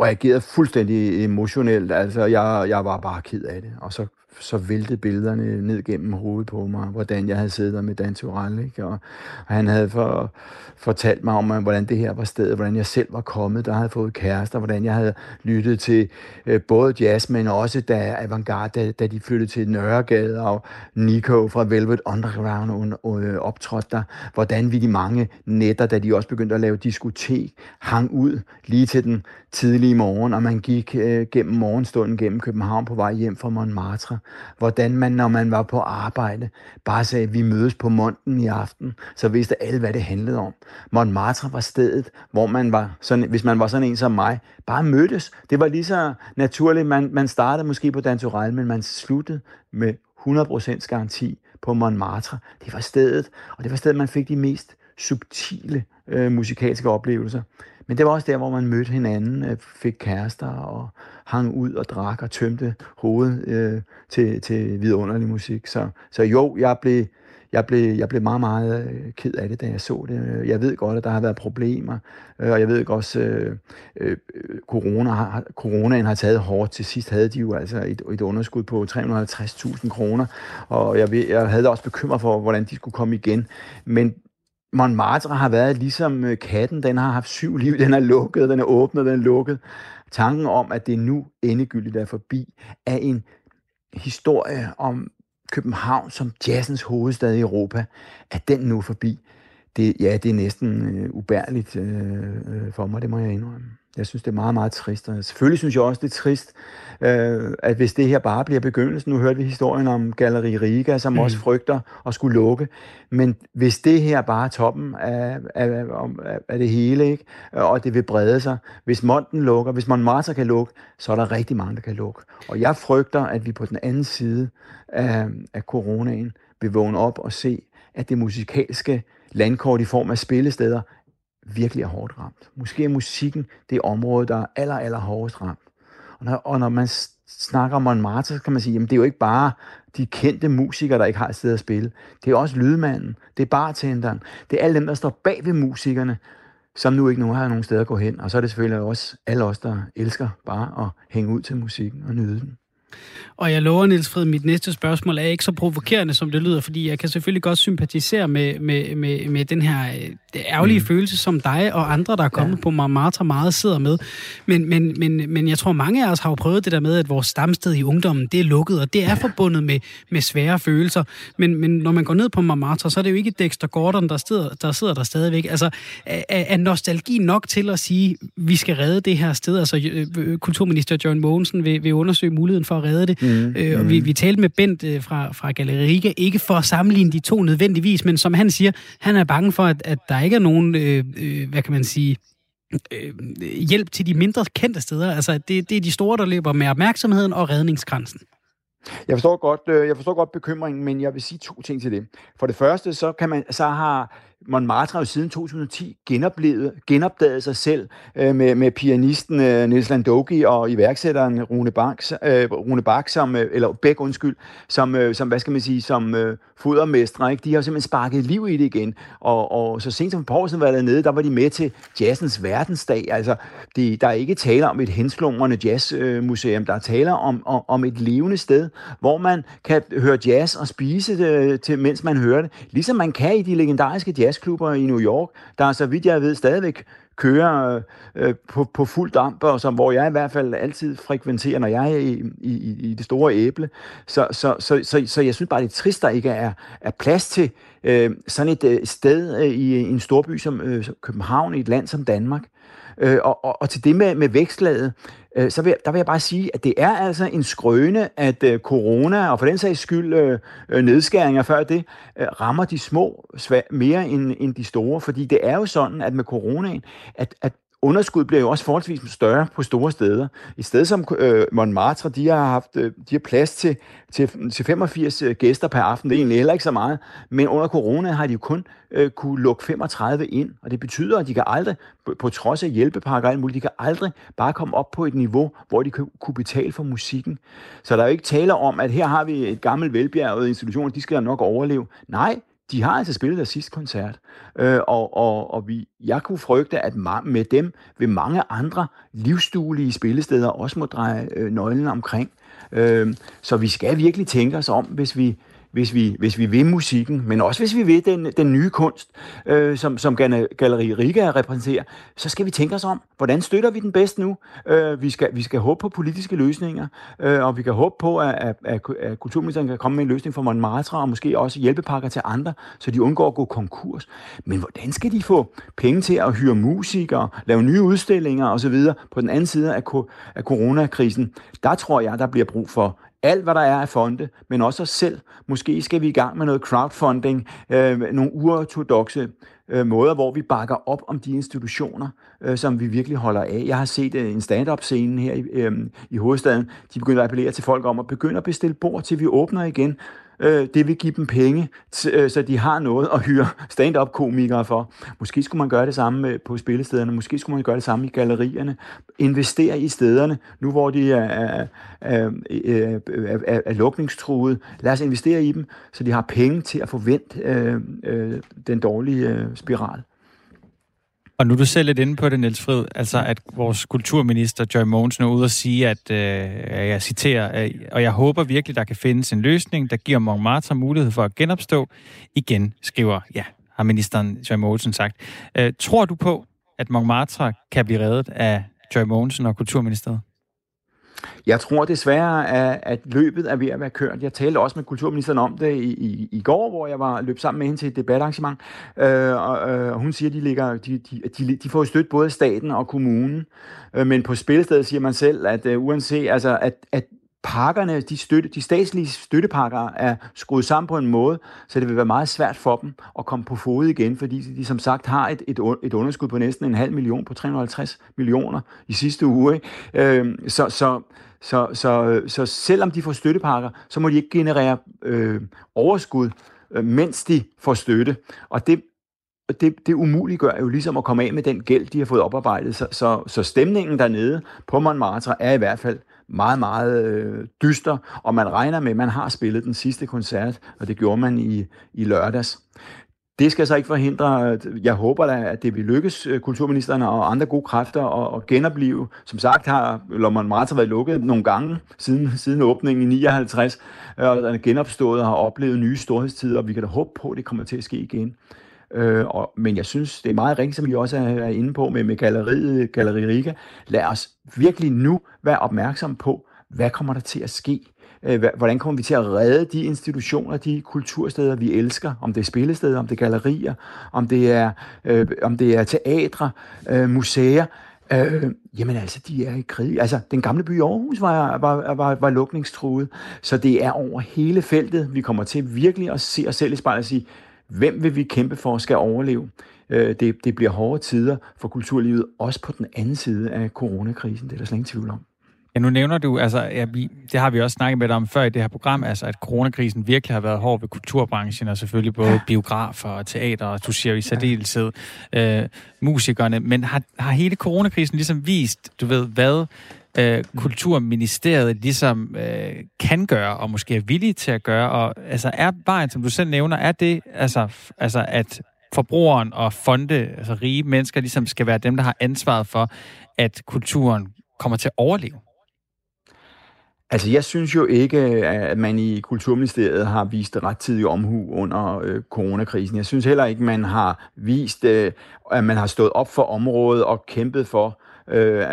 reagerede fuldstændig emotionelt. Altså, jeg, jeg var bare ked af det. Og så så væltede billederne ned gennem hovedet på mig, hvordan jeg havde siddet der med Dan Turell, ikke? Og, og han havde for, fortalt mig om, hvordan det her var stedet, hvordan jeg selv var kommet, der havde fået kærester, hvordan jeg havde lyttet til øh, både jazz, men også da Avantgarde, da, da de flyttede til Nørregade, og Nico fra Velvet Underground øh, optrådte der, hvordan vi de mange nætter, da de også begyndte at lave diskotek, hang ud lige til den tidlige morgen, og man gik øh, gennem morgenstunden gennem København på vej hjem fra Montmartre. Hvordan man, når man var på arbejde, bare sagde, vi mødes på Monten i aften, så vidste alle, hvad det handlede om. Montmartre var stedet, hvor man var, sådan, hvis man var sådan en som mig, bare mødtes. Det var lige så naturligt. Man, man startede måske på Dantorel, men man sluttede med 100% garanti på Montmartre. Det var stedet, og det var stedet, man fik de mest subtile øh, musikalske oplevelser. Men det var også der, hvor man mødte hinanden, øh, fik kærester og hang ud og drak og tømte hovedet øh, til, til vidunderlig musik. Så, så jo, jeg blev, jeg blev, jeg blev meget, meget øh, ked af det, da jeg så det. Jeg ved godt, at der har været problemer, øh, og jeg ved også, øh, øh, corona har, coronaen har taget hårdt. Til sidst havde de jo altså et, et underskud på 350.000 kroner, og jeg, ved, jeg havde også bekymret for, hvordan de skulle komme igen. Men Montmartre har været ligesom øh, katten, den har haft syv liv, den er lukket, den er åbnet, den er lukket. Tanken om, at det nu endegyldigt er forbi, er en historie om København som jazzens hovedstad i Europa, at den nu er forbi. det, ja, det er næsten øh, ubærligt øh, øh for mig, det må jeg indrømme. Jeg synes, det er meget, meget trist. Og selvfølgelig synes jeg også, det er trist, øh, at hvis det her bare bliver begyndelsen, nu hørte vi historien om Galleri Riga, som mm. også frygter at skulle lukke, men hvis det her bare er toppen af, af, af, af det hele, ikke? og det vil brede sig, hvis Monten lukker, hvis Montmartre kan lukke, så er der rigtig mange, der kan lukke. Og jeg frygter, at vi på den anden side af, af coronaen vil vågne op og se, at det musikalske landkort i form af spillesteder virkelig er hårdt ramt. Måske er musikken det område, der er aller, aller hårdest ramt. Og når, og når man snakker om Montmartre, så kan man sige, jamen det er jo ikke bare de kendte musikere, der ikke har et sted at spille. Det er også lydmanden, det er bartenderen, det er alle dem, der står bag ved musikerne, som nu ikke nu har nogen steder at gå hen. Og så er det selvfølgelig også alle os, der elsker bare at hænge ud til musikken og nyde den. Og jeg lover, Niels Fred, mit næste spørgsmål er ikke så provokerende, som det lyder, fordi jeg kan selvfølgelig godt sympatisere med, med, med, med den her øh, ærgerlige mm. følelse, som dig og andre, der er kommet ja. på Montmartre, meget sidder med. Men, men, men, men jeg tror, mange af os har jo prøvet det der med, at vores stamsted i ungdommen, det er lukket, og det er ja. forbundet med, med svære følelser. Men, men når man går ned på Montmartre, så er det jo ikke Dexter Gordon, der sidder der, sidder der stadigvæk. Altså, er, er nostalgi nok til at sige, at vi skal redde det her sted? Altså, øh, øh, kulturminister John Mogensen vil, vil undersøge muligheden for at redde det. Mm, øh, og mm. vi, vi talte med Bent fra, fra Galeriga, ikke for at sammenligne de to nødvendigvis, men som han siger, han er bange for, at, at der ikke er nogen, øh, øh, hvad kan man sige, øh, hjælp til de mindre kendte steder. Altså, det, det er de store, der løber med opmærksomheden og redningskransen. Jeg forstår godt, øh, jeg forstår godt bekymringen, men jeg vil sige to ting til det. For det første, så kan man, så har Montmartre jo siden 2010 genoplevet, genopdaget sig selv øh, med, med pianisten øh, Niels Landogi og iværksætteren Rune Bak, øh, Rune Bak som, øh, eller Bæk, undskyld, som, øh, som, hvad skal man sige, som øh, fodermestre. Ikke? De har jo simpelthen sparket liv i det igen. Og, og så sent som et siden var nede, der var de med til jazzens verdensdag. Altså, de, der er ikke tale om et henslumrende jazzmuseum. Der er tale om, om, om et levende sted, hvor man kan høre jazz og spise det, øh, til, mens man hører det. Ligesom man kan i de legendariske jazz jazzklubber i New York, der så vidt jeg ved stadigvæk kører øh, på, på fuld damp, og som, hvor jeg i hvert fald altid frekventerer, når jeg er i, i, i det store æble. Så, så, så, så, så jeg synes bare, det er trist, der ikke er, er plads til øh, sådan et øh, sted øh, i en storby som øh, København, i et land som Danmark. Øh, og, og, og til det med, med vækstlaget, øh, så vil, der vil jeg bare sige, at det er altså en skrøne, at øh, corona, og for den sags skyld øh, øh nedskæringer før det, øh, rammer de små mere end, end de store. Fordi det er jo sådan, at med coronaen, at, at underskud bliver jo også forholdsvis større på store steder. I stedet som øh, Montmartre, de har haft øh, de har plads til, til, til 85 øh, gæster per aften. Det er egentlig heller ikke så meget. Men under corona har de jo kun øh, kunne lukke 35 ind. Og det betyder, at de kan aldrig, på, på trods af hjælpepakker og alt muligt, de kan aldrig bare komme op på et niveau, hvor de kan, kunne betale for musikken. Så der er jo ikke tale om, at her har vi et gammelt velbjerget institution, de skal nok overleve. Nej, de har altså spillet deres sidste koncert, øh, og, og, og vi, jeg kunne frygte, at med dem vil mange andre livsduelige spillesteder også må dreje øh, nøglen omkring. Øh, så vi skal virkelig tænke os om, hvis vi, hvis vi, hvis vi vil musikken, men også hvis vi vil den, den nye kunst, øh, som, som Galleri Riga repræsenterer, så skal vi tænke os om, hvordan støtter vi den bedst nu? Øh, vi, skal, vi skal håbe på politiske løsninger, øh, og vi kan håbe på, at, at, at, at kulturministeren kan komme med en løsning for Montmartre, og måske også hjælpepakker til andre, så de undgår at gå konkurs. Men hvordan skal de få penge til at hyre musikere, lave nye udstillinger osv. på den anden side af, af coronakrisen? Der tror jeg, der bliver brug for alt, hvad der er af fonde, men også os selv. Måske skal vi i gang med noget crowdfunding, øh, nogle uortodoxe øh, måder, hvor vi bakker op om de institutioner, øh, som vi virkelig holder af. Jeg har set øh, en stand-up-scene her i, øh, i hovedstaden. De begynder at appellere til folk om at begynde at bestille bord, til vi åbner igen øh, det vil give dem penge, øh, så de har noget at hyre stand-up-komikere for. Måske skulle man gøre det samme på spillestederne, måske skulle man gøre det samme i gallerierne. Investere i stederne, nu hvor de er, er, er, er, er, er lukningstruede. Lad os investere i dem, så de har penge til at forvente øh, øh, den dårlige øh, spiral. Og nu er du selv lidt inde på det, Niels Frid, altså at vores kulturminister Joy Mogensen er ude og sige, at øh, jeg citerer, øh, og jeg håber virkelig, der kan findes en løsning, der giver Montmartre mulighed for at genopstå. Igen skriver, ja, har ministeren Joy Mogensen sagt. Øh, tror du på, at Montmartre kan blive reddet af Joy Mogensen og Kulturministeriet? Jeg tror desværre, at, at løbet er ved at være kørt. Jeg talte også med kulturministeren om det i, i, i går, hvor jeg var løb sammen med hende til et debatarrangement. Øh, og øh, hun siger, at de, ligger, de, de, de, de får støtte både staten og kommunen. Øh, men på spillestedet siger man selv, at øh, uanset altså, at, at pakkerne, de, støtte, de statslige støttepakker er skruet sammen på en måde, så det vil være meget svært for dem at komme på fod igen, fordi de som sagt har et, et, et underskud på næsten en halv million på 350 millioner i sidste uge. Ikke? Øh, så, så, så, så, så selvom de får støttepakker, så må de ikke generere øh, overskud, øh, mens de får støtte. Og det, det, det umuliggør jo ligesom at komme af med den gæld, de har fået oparbejdet. Så, så, så stemningen dernede på Montmartre er i hvert fald meget, meget øh, dyster, og man regner med, at man har spillet den sidste koncert, og det gjorde man i, i lørdags. Det skal så ikke forhindre, jeg håber da, at det vil lykkes øh, kulturministeren og andre gode kræfter at, at genopleve. Som sagt har Lomond Marta været lukket nogle gange siden, siden åbningen i 59, og den er genopstået og har oplevet nye storhedstider, og vi kan da håbe på, at det kommer til at ske igen. Øh, og, men jeg synes, det er meget rigtigt, som vi også er, inde på med, med galleriet, Galleri Riga. Lad os virkelig nu være opmærksom på, hvad kommer der til at ske? Øh, hvordan kommer vi til at redde de institutioner, de kultursteder, vi elsker? Om det er spillesteder, om det er gallerier, om det er, øh, om det er teatre, øh, museer. Øh, jamen altså, de er i krig. Altså, den gamle by Aarhus var, var, var, var lukningstruet, så det er over hele feltet. Vi kommer til virkelig at se os selv i spejlet og sige, Hvem vil vi kæmpe for skal overleve? Øh, det, det bliver hårde tider for kulturlivet, også på den anden side af coronakrisen. Det er der slet ingen tvivl om. Ja, nu nævner du, altså, ja, vi, det har vi også snakket med dig om før i det her program, altså, at coronakrisen virkelig har været hård ved kulturbranchen, og selvfølgelig både ja. biografer og teater, og du siger i særdeleshed øh, musikerne. Men har, har hele coronakrisen ligesom vist, du ved, hvad øh, Kulturministeriet ligesom øh, kan gøre, og måske er villige til at gøre. Og altså er vejen, som du selv nævner, er det, altså, altså at forbrugeren og fonde, altså rige mennesker, ligesom skal være dem, der har ansvaret for, at kulturen kommer til at overleve? Altså, jeg synes jo ikke, at man i Kulturministeriet har vist rettidig omhu under øh, coronakrisen. Jeg synes heller ikke, man har vist, øh, at man har stået op for området og kæmpet for, øh,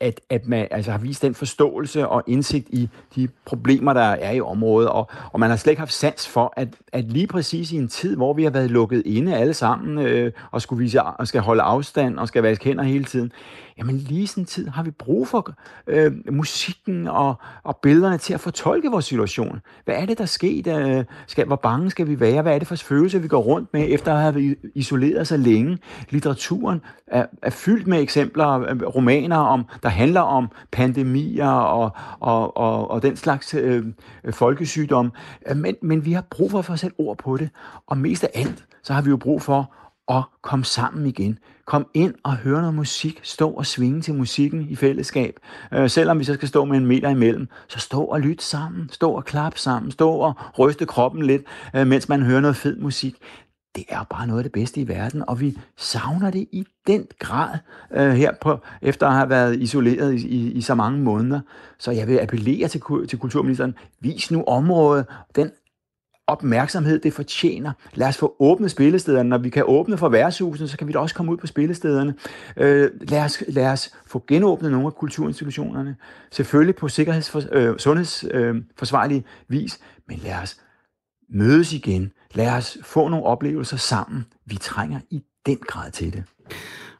at, at man altså, har vist den forståelse og indsigt i de problemer, der er i området, og, og man har slet ikke haft sans for, at, at lige præcis i en tid, hvor vi har været lukket inde alle sammen, øh, og, skulle vise, og skal holde afstand, og skal vaske hænder hele tiden, jamen lige sådan en tid har vi brug for øh, musikken og, og billederne til at fortolke vores situation. Hvad er det, der sker? Øh, skal, hvor bange skal vi være? Hvad er det for følelser, vi går rundt med, efter at have isoleret så længe? Litteraturen er, er fyldt med eksempler, øh, romaner, om, der handler om pandemier og, og, og, og den slags øh, folkesygdom. Men, men vi har brug for at få sat ord på det, og mest af alt, så har vi jo brug for at komme sammen igen. Kom ind og høre noget musik. Stå og svinge til musikken i fællesskab. Øh, selvom vi så skal stå med en meter imellem, så stå og lyt sammen. Stå og klap sammen. Stå og ryste kroppen lidt, øh, mens man hører noget fed musik. Det er bare noget af det bedste i verden, og vi savner det i den grad øh, her på, efter at have været isoleret i, i, i så mange måneder. Så jeg vil appellere til, til kulturministeren, vis nu området, den opmærksomhed, det fortjener. Lad os få åbnet spillestederne. Når vi kan åbne for værtshusene, så kan vi da også komme ud på spillestederne. Øh, lad, os, lad os få genåbnet nogle af kulturinstitutionerne. Selvfølgelig på sikkerheds, øh, sundhedsforsvarlig øh, vis, men lad os mødes igen. Lad os få nogle oplevelser sammen. Vi trænger i den grad til det.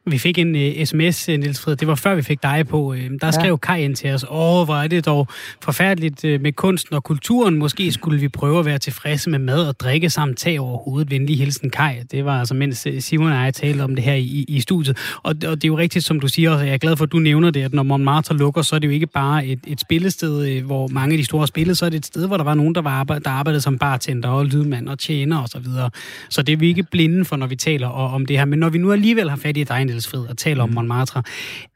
Vi fik en uh, sms, øh, Niels Fred, det var før vi fik dig på. Uh, der skrev ja. Kai ind til os, åh, hvor er det dog forfærdeligt uh, med kunsten og kulturen. Måske skulle vi prøve at være tilfredse med mad og drikke sammen tag over hovedet. Venlig hilsen, Kai. Det var altså, mens Simon og jeg talte om det her i, i studiet. Og, og det er jo rigtigt, som du siger, og jeg er glad for, at du nævner det, at når Montmartre lukker, så er det jo ikke bare et, et spillested, hvor mange af de store spillede, så er det et sted, hvor der var nogen, der, var arbejde, der arbejdede som bartender og lydmand og tjener osv. Så, videre. så det er vi ikke blinde for, når vi taler om det her. Men når vi nu alligevel har fat i dig, Niels og taler om mm. Montmartre.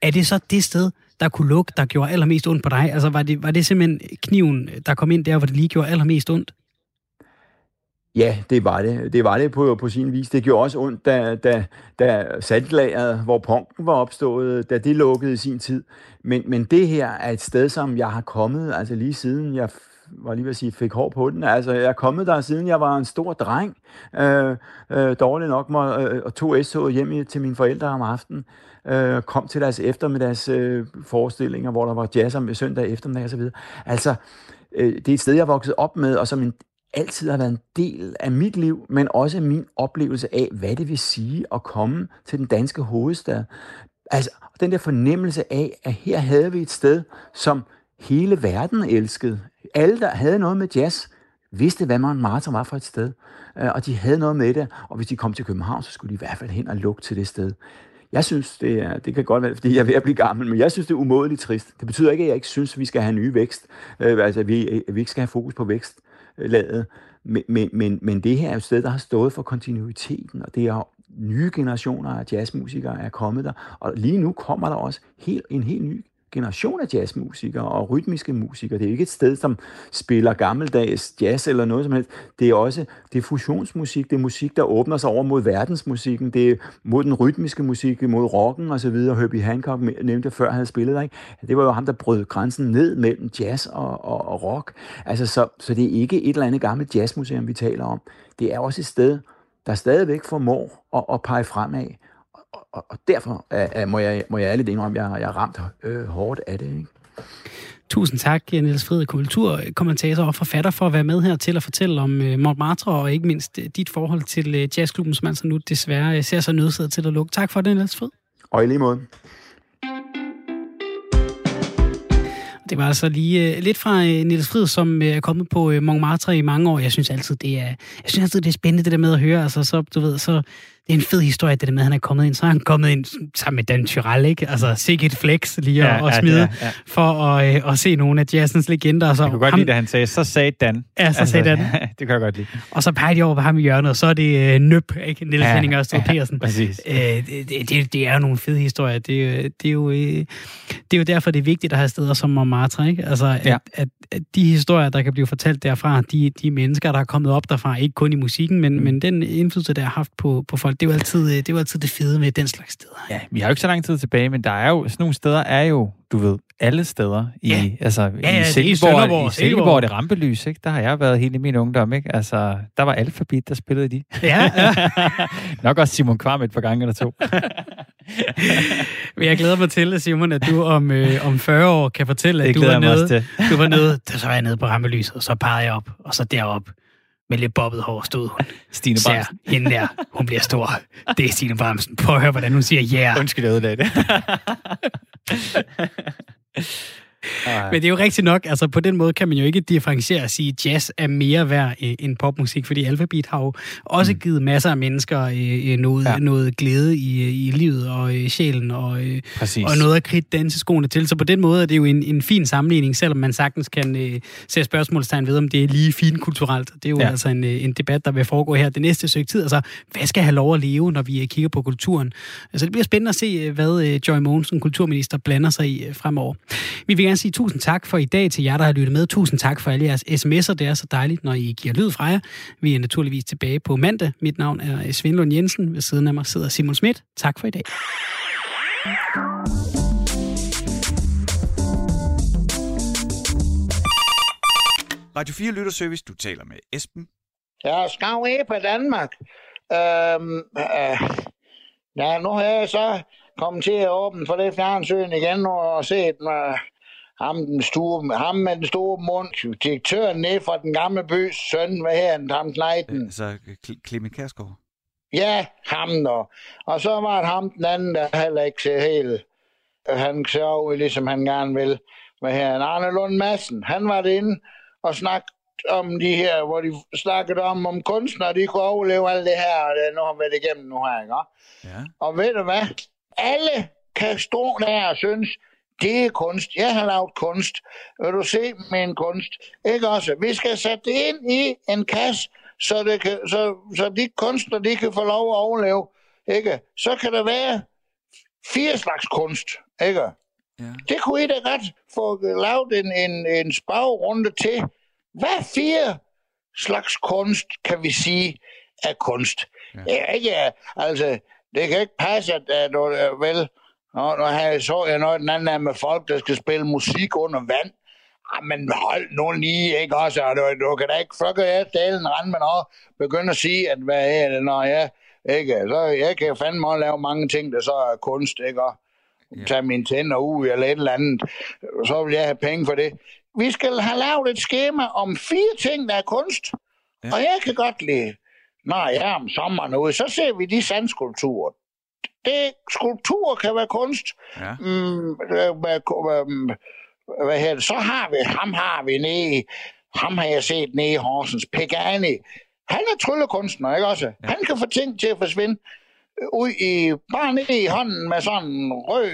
Er det så det sted, der kunne lukke, der gjorde allermest ondt på dig? Altså var det, var det simpelthen kniven, der kom ind der, hvor det lige gjorde allermest ondt? Ja, det var det. Det var det på, på sin vis. Det gjorde også ondt, da, da, da saltlageret, hvor punken var opstået, da det lukkede i sin tid. Men, men det her er et sted, som jeg har kommet, altså lige siden jeg var lige ved at sige, fik hår på den. Altså, jeg er kommet der, siden jeg var en stor dreng. Øh, øh, dårligt nok, mig, øh, og tog s hjem til mine forældre om aftenen. Øh, kom til deres eftermiddags øh, forestillinger, hvor der var jazz om søndag eftermiddag osv. Altså, øh, det er et sted, jeg er vokset op med, og som en, altid har været en del af mit liv, men også min oplevelse af, hvad det vil sige at komme til den danske hovedstad. Altså, den der fornemmelse af, at her havde vi et sted, som hele verden elskede. Alle, der havde noget med jazz, vidste, hvad Montmartre var for et sted. Øh, og de havde noget med det, og hvis de kom til København, så skulle de i hvert fald hen og lukke til det sted. Jeg synes, det, er, det kan godt være, fordi jeg er ved at blive gammel, men jeg synes, det er umådeligt trist. Det betyder ikke, at jeg ikke synes, at vi skal have ny vækst. Øh, altså, at vi, at vi ikke skal have fokus på vækstlaget. Men, men, men, men det her er et sted, der har stået for kontinuiteten, og det er nye generationer af jazzmusikere er kommet der. Og lige nu kommer der også helt, en helt ny generation af jazzmusikere og rytmiske musikere. Det er ikke et sted, som spiller gammeldags jazz eller noget som helst. Det er også det er fusionsmusik, det er musik, der åbner sig over mod verdensmusikken, det er mod den rytmiske musik, mod rocken og så videre. Herbie Hancock nævnte før, havde spillet der, ikke? Det var jo ham, der brød grænsen ned mellem jazz og, og, og rock. Altså, så, så det er ikke et eller andet gammelt jazzmuseum, vi taler om. Det er også et sted, der stadigvæk formår at, at pege fremad og, og derfor er, må, jeg, må jeg ærligt indrømme, at jeg, jeg er ramt øh, hårdt af det. Ikke? Tusind tak, Niels Fred, kulturkommentator og forfatter, for at være med her til at fortælle om uh, Montmartre, og ikke mindst uh, dit forhold til uh, jazzklubben, som altså nu desværre uh, ser sig nødsaget til at lukke. Tak for det, Niels Fred. Og i lige måde. Det var altså lige uh, lidt fra uh, Niels Frid, som uh, er kommet på uh, Montmartre i mange år. Jeg synes altid, det er, jeg synes altid, det er spændende, det der med at høre. Altså, så, du ved, så det er en fed historie, det der med, at han er kommet ind. Så er han kommet ind sammen med Dan Tyrell, ikke? Altså, sikke et flex lige ja, at, ja, smide, ja, ja. for at, øh, at se nogle af jazzens legender. Så jeg kunne godt ham, lide, at han sagde, så sagde Dan. Ja, så altså, sagde Dan. det kan jeg godt lide. Og så peger de over på ham i hjørnet, og så er det øh, Nøb, ikke? Niels ja, Henning Ørsted ja, Persen. Præcis. Øh, det, det, det, er jo nogle fede historier. Det, øh, det, er jo, øh, det er jo derfor, det er vigtigt at have steder som Montmartre, ikke? Altså, at, ja. at, at, de historier, der kan blive fortalt derfra, de, de mennesker, der er kommet op derfra, ikke kun i musikken, men, mm. men den indflydelse, der har haft på, på folk, det er jo altid, øh, det er jo altid det fede med den slags steder. Ja, vi har jo ikke så lang tid tilbage, men der er jo, sådan nogle steder er jo, du ved, alle steder. I, ja. altså, ja, ja, i Silkeborg, i Silkeborg er det rampelys, ikke? Der har jeg været helt i min ungdom, ikke? Altså, der var alfabet, der spillede de. Ja, ja. Nok også Simon Kvam et par gange eller to. Men jeg glæder mig til, Simon, at du om, øh, om 40 år kan fortælle, at du var, nede, du var nede, så var jeg nede på rampelyset, og så pegede jeg op, og så derop med lidt bobbet hår stod hun. Stine Bramsen. hende der, hun bliver stor. Det er Stine Bramsen. Prøv at høre, hvordan hun siger ja. Yeah. Undskyld, jeg ødelagde det. Men det er jo rigtigt nok, altså på den måde kan man jo ikke differentiere og sige, at jazz er mere værd end popmusik, fordi Alphabet har jo også mm. givet masser af mennesker øh, øh, noget, ja. noget glæde i, i livet og i sjælen og, og noget at kridte danseskoene til. Så på den måde er det jo en, en fin sammenligning, selvom man sagtens kan uh, sætte spørgsmålstegn ved, om det er lige fint kulturelt. Det er jo ja. altså en, en debat, der vil foregå her det næste stykke tid. Altså, hvad skal have lov at leve, når vi kigger på kulturen? Altså, det bliver spændende at se, hvad Joy Mogensen, kulturminister, blander sig i fremover. Vi vil gerne sige tusind tak for i dag til jer, der har lyttet med. Tusind tak for alle jeres sms'er. Det er så dejligt, når I giver lyd fra jer. Vi er naturligvis tilbage på mandag. Mit navn er Svend Lund Jensen. Ved siden af mig sidder Simon Schmidt. Tak for i dag. Radio 4 Lytterservice, du taler med Esben. Ja, skal vi på Danmark. Øhm, øh, ja, nu har jeg så kommet til at åbne for det fjernsyn igen og set med ham, den store, ham med den store mund, direktøren ned fra den gamle bys søn, hvad her han, ham knejten? Altså, Clement Kærsgaard? Ja, ham der. Og så var det ham den anden, der heller ikke ser helt, han ser ligesom han gerne vil. Hvad her, Arne Lund Madsen, han var inde og snakkede om de her, hvor de snakkede om, om kunstnere, de kunne overleve alt det her, og det nu har været igennem nu her, ikke? Ja. Og ved du hvad? Alle kan stå der og synes, det er kunst. Jeg har lavet kunst. Vil du se min kunst? Ikke også? Vi skal sætte det ind i en kasse, så, det kan, så, så de kunstnere, de kan få lov at overleve. Ikke? Så kan der være fire slags kunst. Ikke? Ja. Det kunne I da godt få lavet en, en, en spagrunde til. Hvad fire slags kunst kan vi sige er kunst? Ja. Ikke, altså, det kan ikke passe, at, at, at vel, Nå, nu her så jeg noget den anden med folk, der skal spille musik under vand. Ah, men hold nu lige, ikke også? Og Du, du kan da ikke fucke jeg dalen rende med noget. Begynde at sige, at hvad er det, når jeg... Ikke? Så jeg kan fandme også lave mange ting, der så er kunst, ikke? Og tage mine tænder ud eller et eller andet. Så vil jeg have penge for det. Vi skal have lavet et skema om fire ting, der er kunst. Ja. Og jeg kan godt lide, når jeg er om sommeren ude, så ser vi de sandskulpturer. Det, skulpturer kan være kunst. Ja. Mm, hvad, hvad hedder det? Så har vi, ham har vi nede, ham har jeg set nede i Horsens, Pegani. Han er tryllekunstner, ikke også? Ja. Han kan få ting til at forsvinde ud i, bare nede i hånden med sådan en rød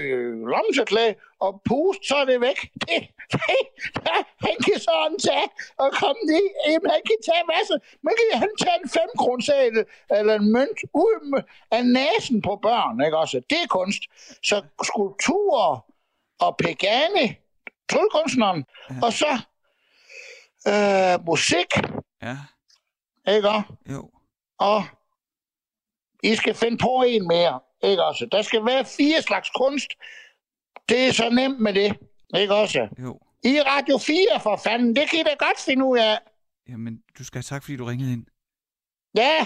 lomseklæde og pust, så er det væk. Det, det, ja, han kan sådan tage og komme ned. Jamen, han kan tage masser. Man kan han tage en 5 kroneseddel eller en mønt ud af næsen på børn, ikke også? Det er kunst. Så skulpturer og Pegani, tryllekunstneren, ja. og så øh, musik, Ja, ikke også? jo. Og I skal finde på en mere, ikke også? Der skal være fire slags kunst. Det er så nemt med det, ikke også? Jo. I Radio 4 for fanden, det kan I da godt finde ud af. Jamen, du skal have tak, fordi du ringede ind. Ja,